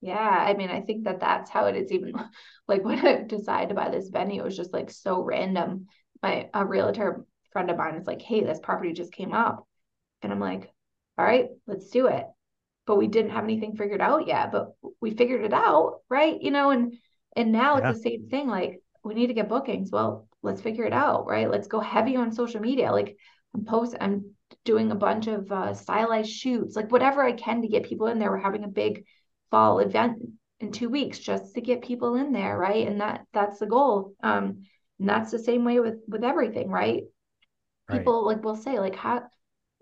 Yeah, I mean, I think that that's how it is. Even like when I decided to buy this venue, it was just like so random. My a realtor friend of mine is like, "Hey, this property just came up," and I'm like, "All right, let's do it." But we didn't have anything figured out yet. But we figured it out, right? You know, and and now yeah. it's the same thing. Like we need to get bookings. Well, let's figure it out, right? Let's go heavy on social media. Like I'm post, I'm doing a bunch of uh, stylized shoots, like whatever I can to get people in there. We're having a big fall event in two weeks just to get people in there, right? And that that's the goal. Um, and that's the same way with with everything, right? right. People like will say like how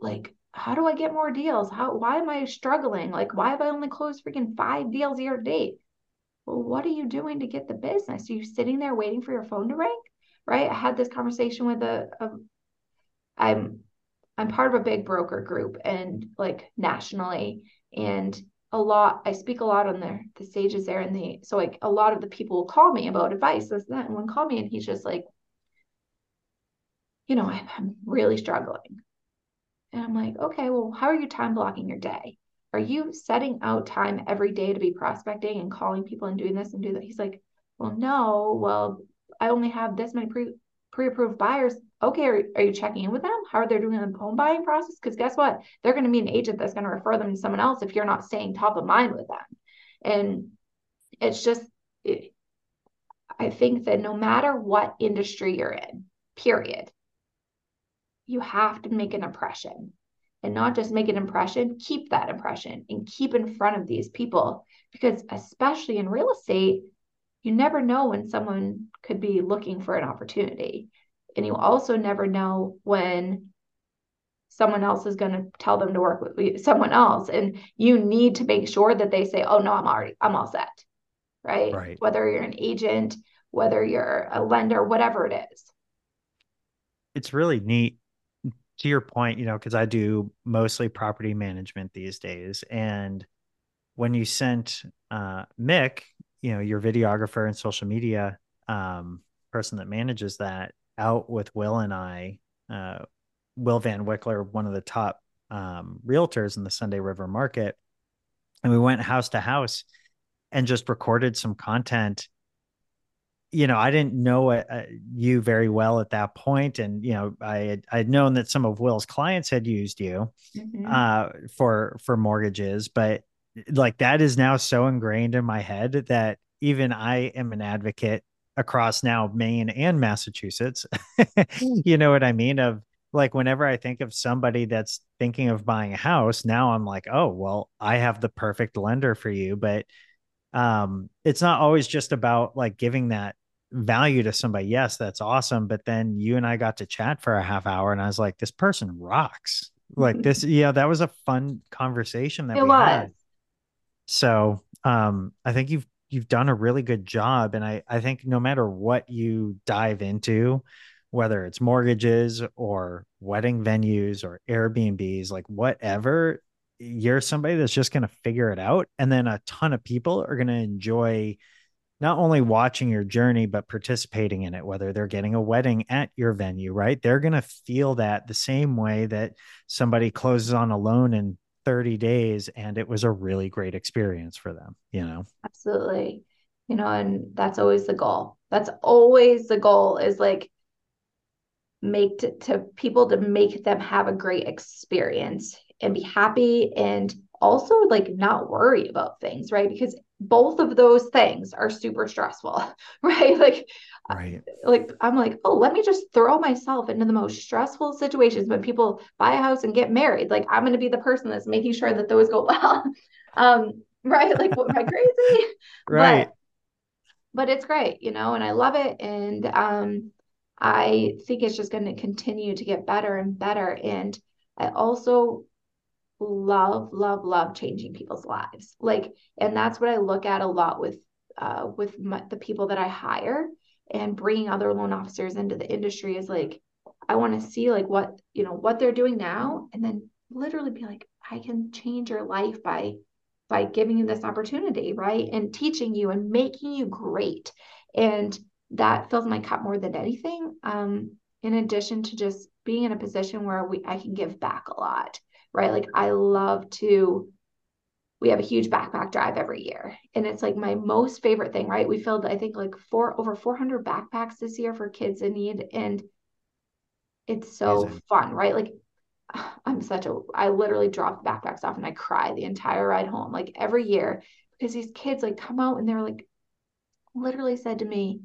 like how do I get more deals? How why am I struggling? Like why have I only closed freaking five deals year to date? Well, what are you doing to get the business? Are you sitting there waiting for your phone to ring? Right? I had this conversation with a, a I'm I'm part of a big broker group and like nationally and a lot I speak a lot on the the stages there and the so like a lot of the people will call me about advice this and that and one call me and he's just like you know I'm, I'm really struggling. And I'm like okay well how are you time blocking your day? Are you setting out time every day to be prospecting and calling people and doing this and do that? He's like well no. Well I only have this many pre pre-approved buyers okay are, are you checking in with them? How are they doing the home buying process? Because guess what? They're going to be an agent that's going to refer them to someone else if you're not staying top of mind with them. And it's just it, i think that no matter what industry you're in period you have to make an impression. And not just make an impression keep that impression and keep in front of these people. Because especially in real estate you never know when someone could be looking for an opportunity. And you also never know when someone else is going to tell them to work with someone else. And you need to make sure that they say, oh, no, I'm already, I'm all set. Right. right. Whether you're an agent, whether you're a lender, whatever it is. It's really neat to your point, you know, because I do mostly property management these days. And when you sent uh, Mick you know your videographer and social media um, person that manages that out with Will and I, uh, Will Van Wickler, one of the top um, realtors in the Sunday River market, and we went house to house and just recorded some content you know, I didn't know uh, you very well at that point, and you know, I had I'd known that some of Will's clients had used you mm-hmm. uh, for for mortgages, but like that is now so ingrained in my head that even I am an advocate across now Maine and Massachusetts. you know what I mean? Of like whenever I think of somebody that's thinking of buying a house, now I'm like, oh well, I have the perfect lender for you. But um, it's not always just about like giving that value to somebody. Yes, that's awesome. But then you and I got to chat for a half hour, and I was like, this person rocks. Like this, yeah, that was a fun conversation that it we was. had. So um, I think you've you've done a really good job and I I think no matter what you dive into whether it's mortgages or wedding venues or Airbnbs like whatever you're somebody that's just going to figure it out and then a ton of people are going to enjoy not only watching your journey but participating in it whether they're getting a wedding at your venue right? They're going to feel that the same way that somebody closes on a loan and 30 days and it was a really great experience for them you know? Absolutely. You know and that's always the goal. That's always the goal is like make to, to people to make them have a great experience and be happy and also like not worry about things right? Because both of those things are super stressful right? Like right. like i'm like oh let me just throw myself into the most stressful situations when people buy a house and get married. Like i'm going to be the person that's making sure that those go well. Um right? Like what am i crazy? Right. but, but it's great you know and i love it. And um i think it's just going to continue to get better and better. And i also love love love changing people's lives. Like and that's what i look at a lot with uh with my, the people that i hire and bringing other loan officers into the industry is like i want to see like what you know what they're doing now and then literally be like i can change your life by by giving you this opportunity right? And teaching you and making you great. And that fills my cup more than anything um in addition to just being in a position where we i can give back a lot right? Like I love to we have a huge backpack drive every year. And it's like my most favorite thing right? We filled i think like four over 400 backpacks this year for kids in need. And it's so Amazing. fun right? Like i'm such a i literally drop the backpacks off and i cry the entire ride home like every year. Because these kids like come out and they're like literally said to me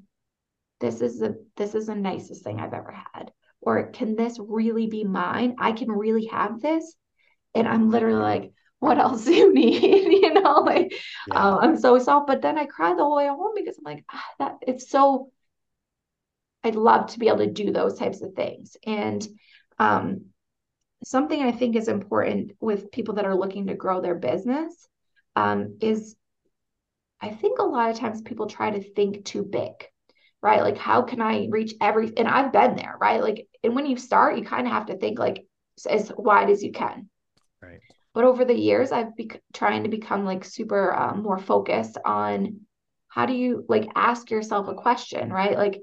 this is the this is the nicest thing i've ever had. Or can this really be mine? I can really have this and I'm literally like, what else do you need? you know, like yeah. um, I'm so soft. But then I cried the whole way home because I'm like, ah, that it's so. I'd love to be able to do those types of things. And um, something I think is important with people that are looking to grow their business um, is I think a lot of times people try to think too big, right? Like, how can I reach every? And I've been there, right? Like, and when you start, you kind of have to think like as wide as you can. Right. But over the years, I've been trying to become like super um, more focused on how do you like ask yourself a question, right? Like,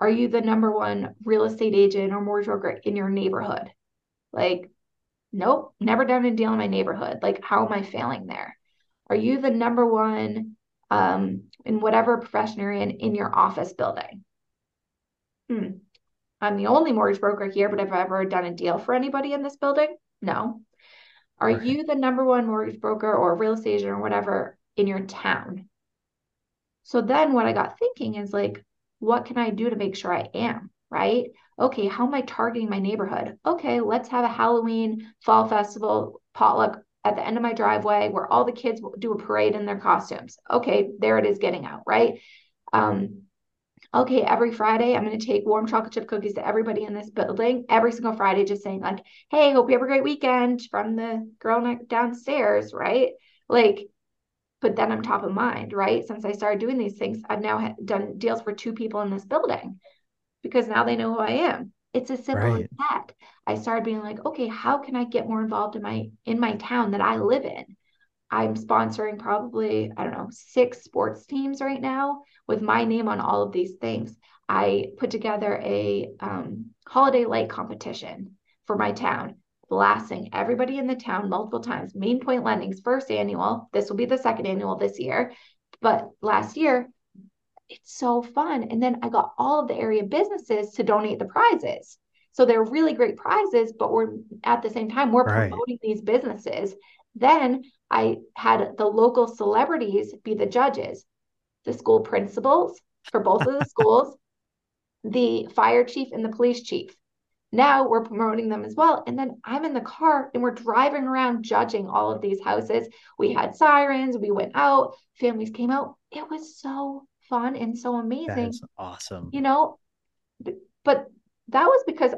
are you the number one real estate agent or mortgage broker in your neighborhood? Like, nope, never done a deal in my neighborhood. Like, how am I failing there? Are you the number one um, in whatever profession you're in in your office building? Hmm. I'm the only mortgage broker here, but have I ever done a deal for anybody in this building? No. Are right. you the number one mortgage broker or real estate agent or whatever in your town? So then what I got thinking is like, what can I do to make sure I am? Right? Okay, how am I targeting my neighborhood? Okay, let's have a Halloween fall festival potluck at the end of my driveway where all the kids do a parade in their costumes. Okay, there it is getting out, right? Um, okay, every Friday, I'm going to take warm chocolate chip cookies to everybody in this building every single Friday, just saying, like, hey, hope you have a great weekend from the girl downstairs, right? Like, but then I'm top of mind, right? Since I started doing these things, I've now done deals for two people in this building because now they know who I am. It's as simple right. as that. I started being like, okay, how can I get more involved in my in my town that I live in? I'm sponsoring probably, I don't know, six sports teams right now with my name on all of these things. I put together a um, holiday light competition for my town, blasting everybody in the town multiple times. Maine Pointe Lending's first annual. This will be the second annual this year. But last year, it's so fun. And then I got all of the area businesses to donate the prizes. So they're really great prizes, but we're at the same time, we're right. promoting these businesses. Then I had the local celebrities be the judges, the school principals for both of the schools, the fire chief and the police chief. Now we're promoting them as well. And then I'm in the car and we're driving around judging all of these houses. We had sirens, we went out, families came out. It was so fun and so amazing. That is awesome. You know, but that was because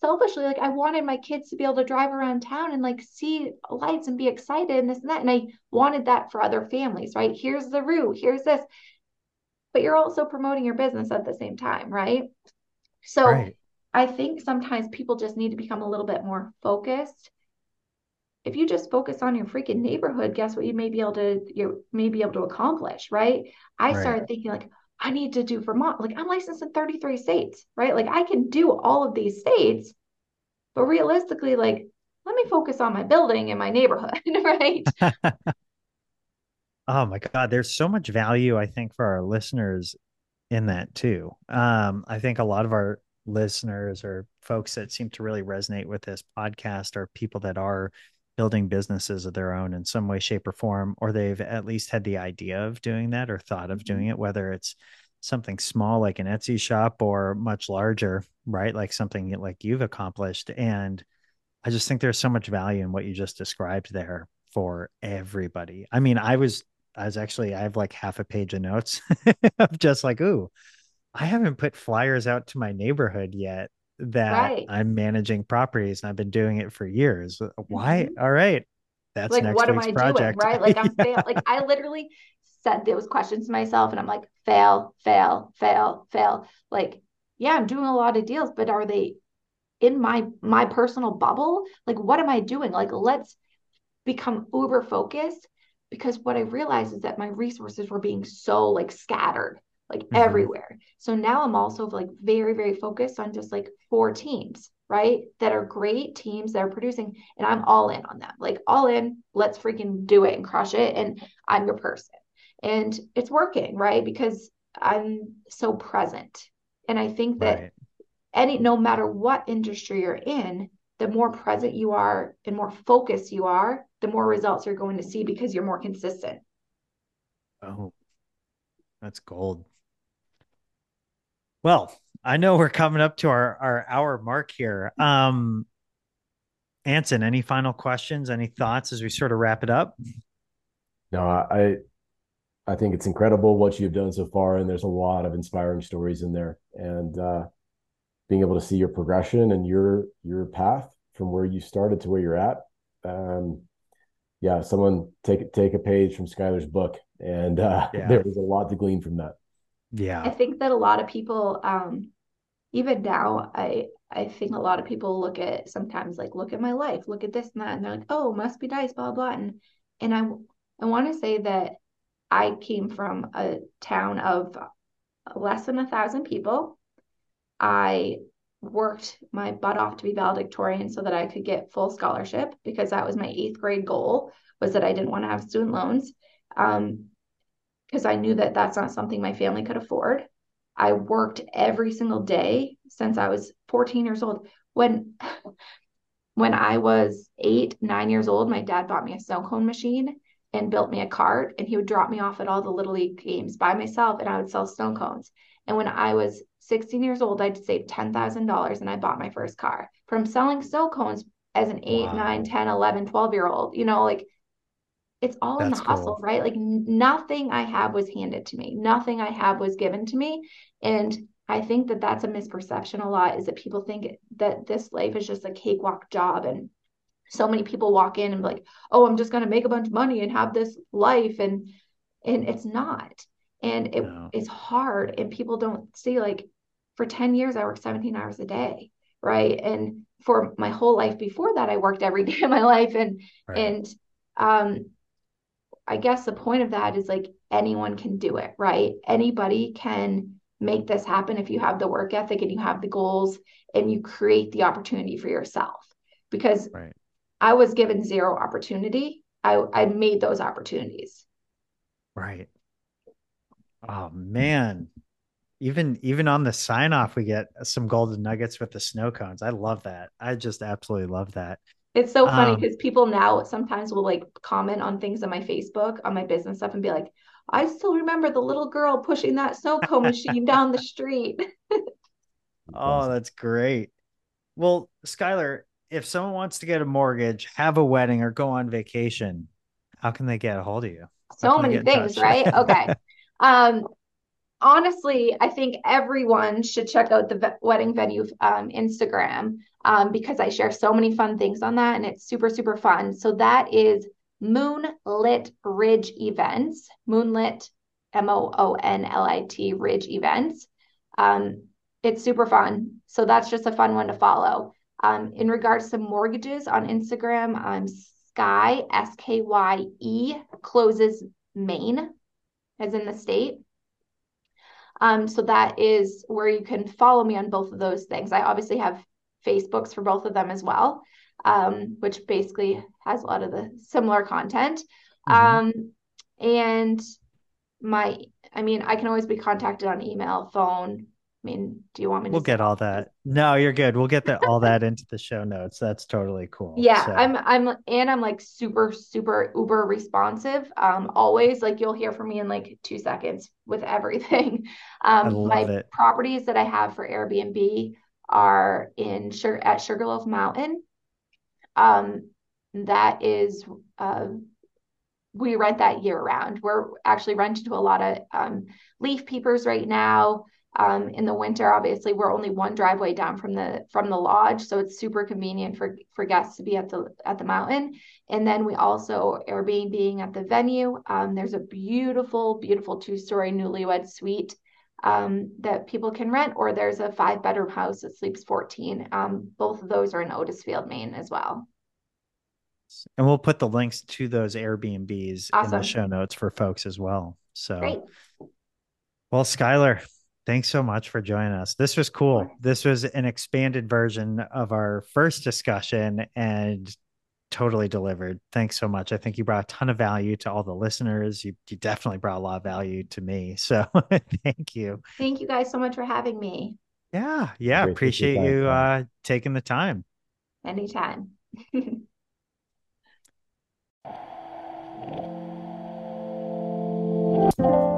selfishly, like I wanted my kids to be able to drive around town and like see lights and be excited and this and that. And I wanted that for other families, right? Here's the route, here's this. But you're also promoting your business at the same time, right? So right. I think sometimes people just need to become a little bit more focused. If you just focus on your freaking neighborhood, guess what you may be able to you may be able to accomplish, right? I right. started thinking like I need to do Vermont. Like I'm licensed in 33 states, right? Like I can do all of these states, but realistically, like let me focus on my building and my neighborhood, right? oh my God. There's so much value, I think, for our listeners in that too. Um, I think a lot of our listeners or folks that seem to really resonate with this podcast are people that are building businesses of their own in some way shape or form or they've at least had the idea of doing that or thought of doing mm-hmm. it whether it's something small like an Etsy shop or much larger right like something like you've accomplished and I just think there's so much value in what you just described there for everybody. I mean, I was I was actually I have like half a page of notes of just like, ooh, I haven't put flyers out to my neighborhood yet that right. I'm managing properties and I've been doing it for years. Why? Mm-hmm. All right. That's like, next what week's am I project. doing? Right. Like I'm yeah. fail. Like I literally said those questions to myself and I'm like, fail, fail, fail, fail. Like, yeah, I'm doing a lot of deals, but are they in my my personal bubble? Like, what am I doing? Like, let's become uber focused because what I realized is that my resources were being so like scattered like mm-hmm. everywhere. So now I'm also like very, very focused on just like four teams, right? That are great teams that are producing, and I'm all in on them. Like all in, let's freaking do it and crush it. And I'm your person. And it's working, right? Because I'm so present. And I think that right. any no matter what industry you're in, the more present you are and more focused you are, the more results you're going to see because you're more consistent. Oh, that's gold. Well, I know we're coming up to our our hour mark here. Um Anson, any final questions, any thoughts as we sort of wrap it up? No, I I think it's incredible what you've done so far and there's a lot of inspiring stories in there and uh being able to see your progression and your your path from where you started to where you're at. Um yeah, someone take take a page from Skyler's book and uh yeah. there was a lot to glean from that. Yeah. I think that a lot of people, um, even now, I I think a lot of people look at sometimes like look at my life, look at this and that, and they're like, oh, must be nice, blah blah. And and I I want to say that I came from a town of less than a thousand people. I worked my butt off to be valedictorian so that I could get full scholarship because that was my eighth grade goal was that I didn't want to have student loans. Um, because I knew that that's not something my family could afford. I worked every single day since I was 14 years old. When when I was 8, 9 years old, my dad bought me a snow cone machine and built me a cart and he would drop me off at all the little league games by myself and I would sell snow cones. And when I was 16 years old, I'd saved $10,000 and I bought my first car from selling snow cones as an 8, wow. 9, 10, 11, 12 year old. You know, like it's all That's in the hustle, cool. right? Like nothing I have was handed to me. Nothing I have was given to me. And I think that that's a misperception a lot is that people think that this life is just a cakewalk job. And so many people walk in and be like, oh, I'm just going to make a bunch of money and have this life. And, and it's not. And it, no. it's hard. And people don't see like for 10 years, I worked 17 hours a day. Right. And for my whole life before that, I worked every day of my life. And, right. and, um, I guess the point of that is like anyone can do it, right? Anybody can make this happen if you have the work ethic and you have the goals and you create the opportunity for yourself. Because right. I was given zero opportunity. I, I made those opportunities. Right. Oh man. Even even on the sign off, we get some golden nuggets with the snow cones. I love that. I just absolutely love that. It's so funny Um, because people now sometimes will like comment on things on my Facebook, on my business stuff, and be like, I still remember the little girl pushing that snow cone machine down the street. Oh, that's great. Well, Skyler, if someone wants to get a mortgage, have a wedding, or go on vacation, how can they get a hold of you? How So many things, right? Okay. Um, honestly, I think everyone should check out the wedding venue um, Instagram um, because I share so many fun things on that and it's super, super fun. So that is Moonlit Ridge Events, Moonlit, M O O N L I T Ridge Events. Um, it's super fun. So that's just a fun one to follow. Um, in regards to mortgages on Instagram, I'm Sky, S K Y E, closes Maine, as in the state. Um, so that is where you can follow me on both of those things. I obviously have Facebooks for both of them as well, um, which basically has a lot of the similar content. Mhm. Um, and my, I mean, I can always be contacted on email, phone. I mean, do you want me to We'll get all that. No, you're good. We'll get that all that into the show notes. That's totally cool. Yeah, So I'm I'm and I'm like super super uber responsive. Um always like you'll hear from me in like 2 seconds with everything. I Um love my it. properties that I have for Airbnb are in Sugar at Sugarloaf Mountain. Um that is uh we rent that year round. We're actually renting to a lot of um, leaf peepers right now. Um, in the winter, obviously, we're only one driveway down from the from the lodge, so it's super convenient for for guests to be at the at the mountain. And then we also Airbnb being at the venue. Um, there's a beautiful, beautiful two story newlywed suite um, that people can rent, or there's a five bedroom house that sleeps 14. Um, both of those are in Otisfield, Maine, as well. And we'll put the links to those Airbnbs in the show notes for folks as well. So, great, well, Skyler, Thanks so much for joining us. This was cool. This was an expanded version of our first discussion and totally delivered. Thanks so much. I think you brought a ton of value to all the listeners. You, you definitely brought a lot of value to me. So thank you. Thank you guys so much for having me. Yeah. Yeah. Great appreciate you, uh, taking the time. Anytime.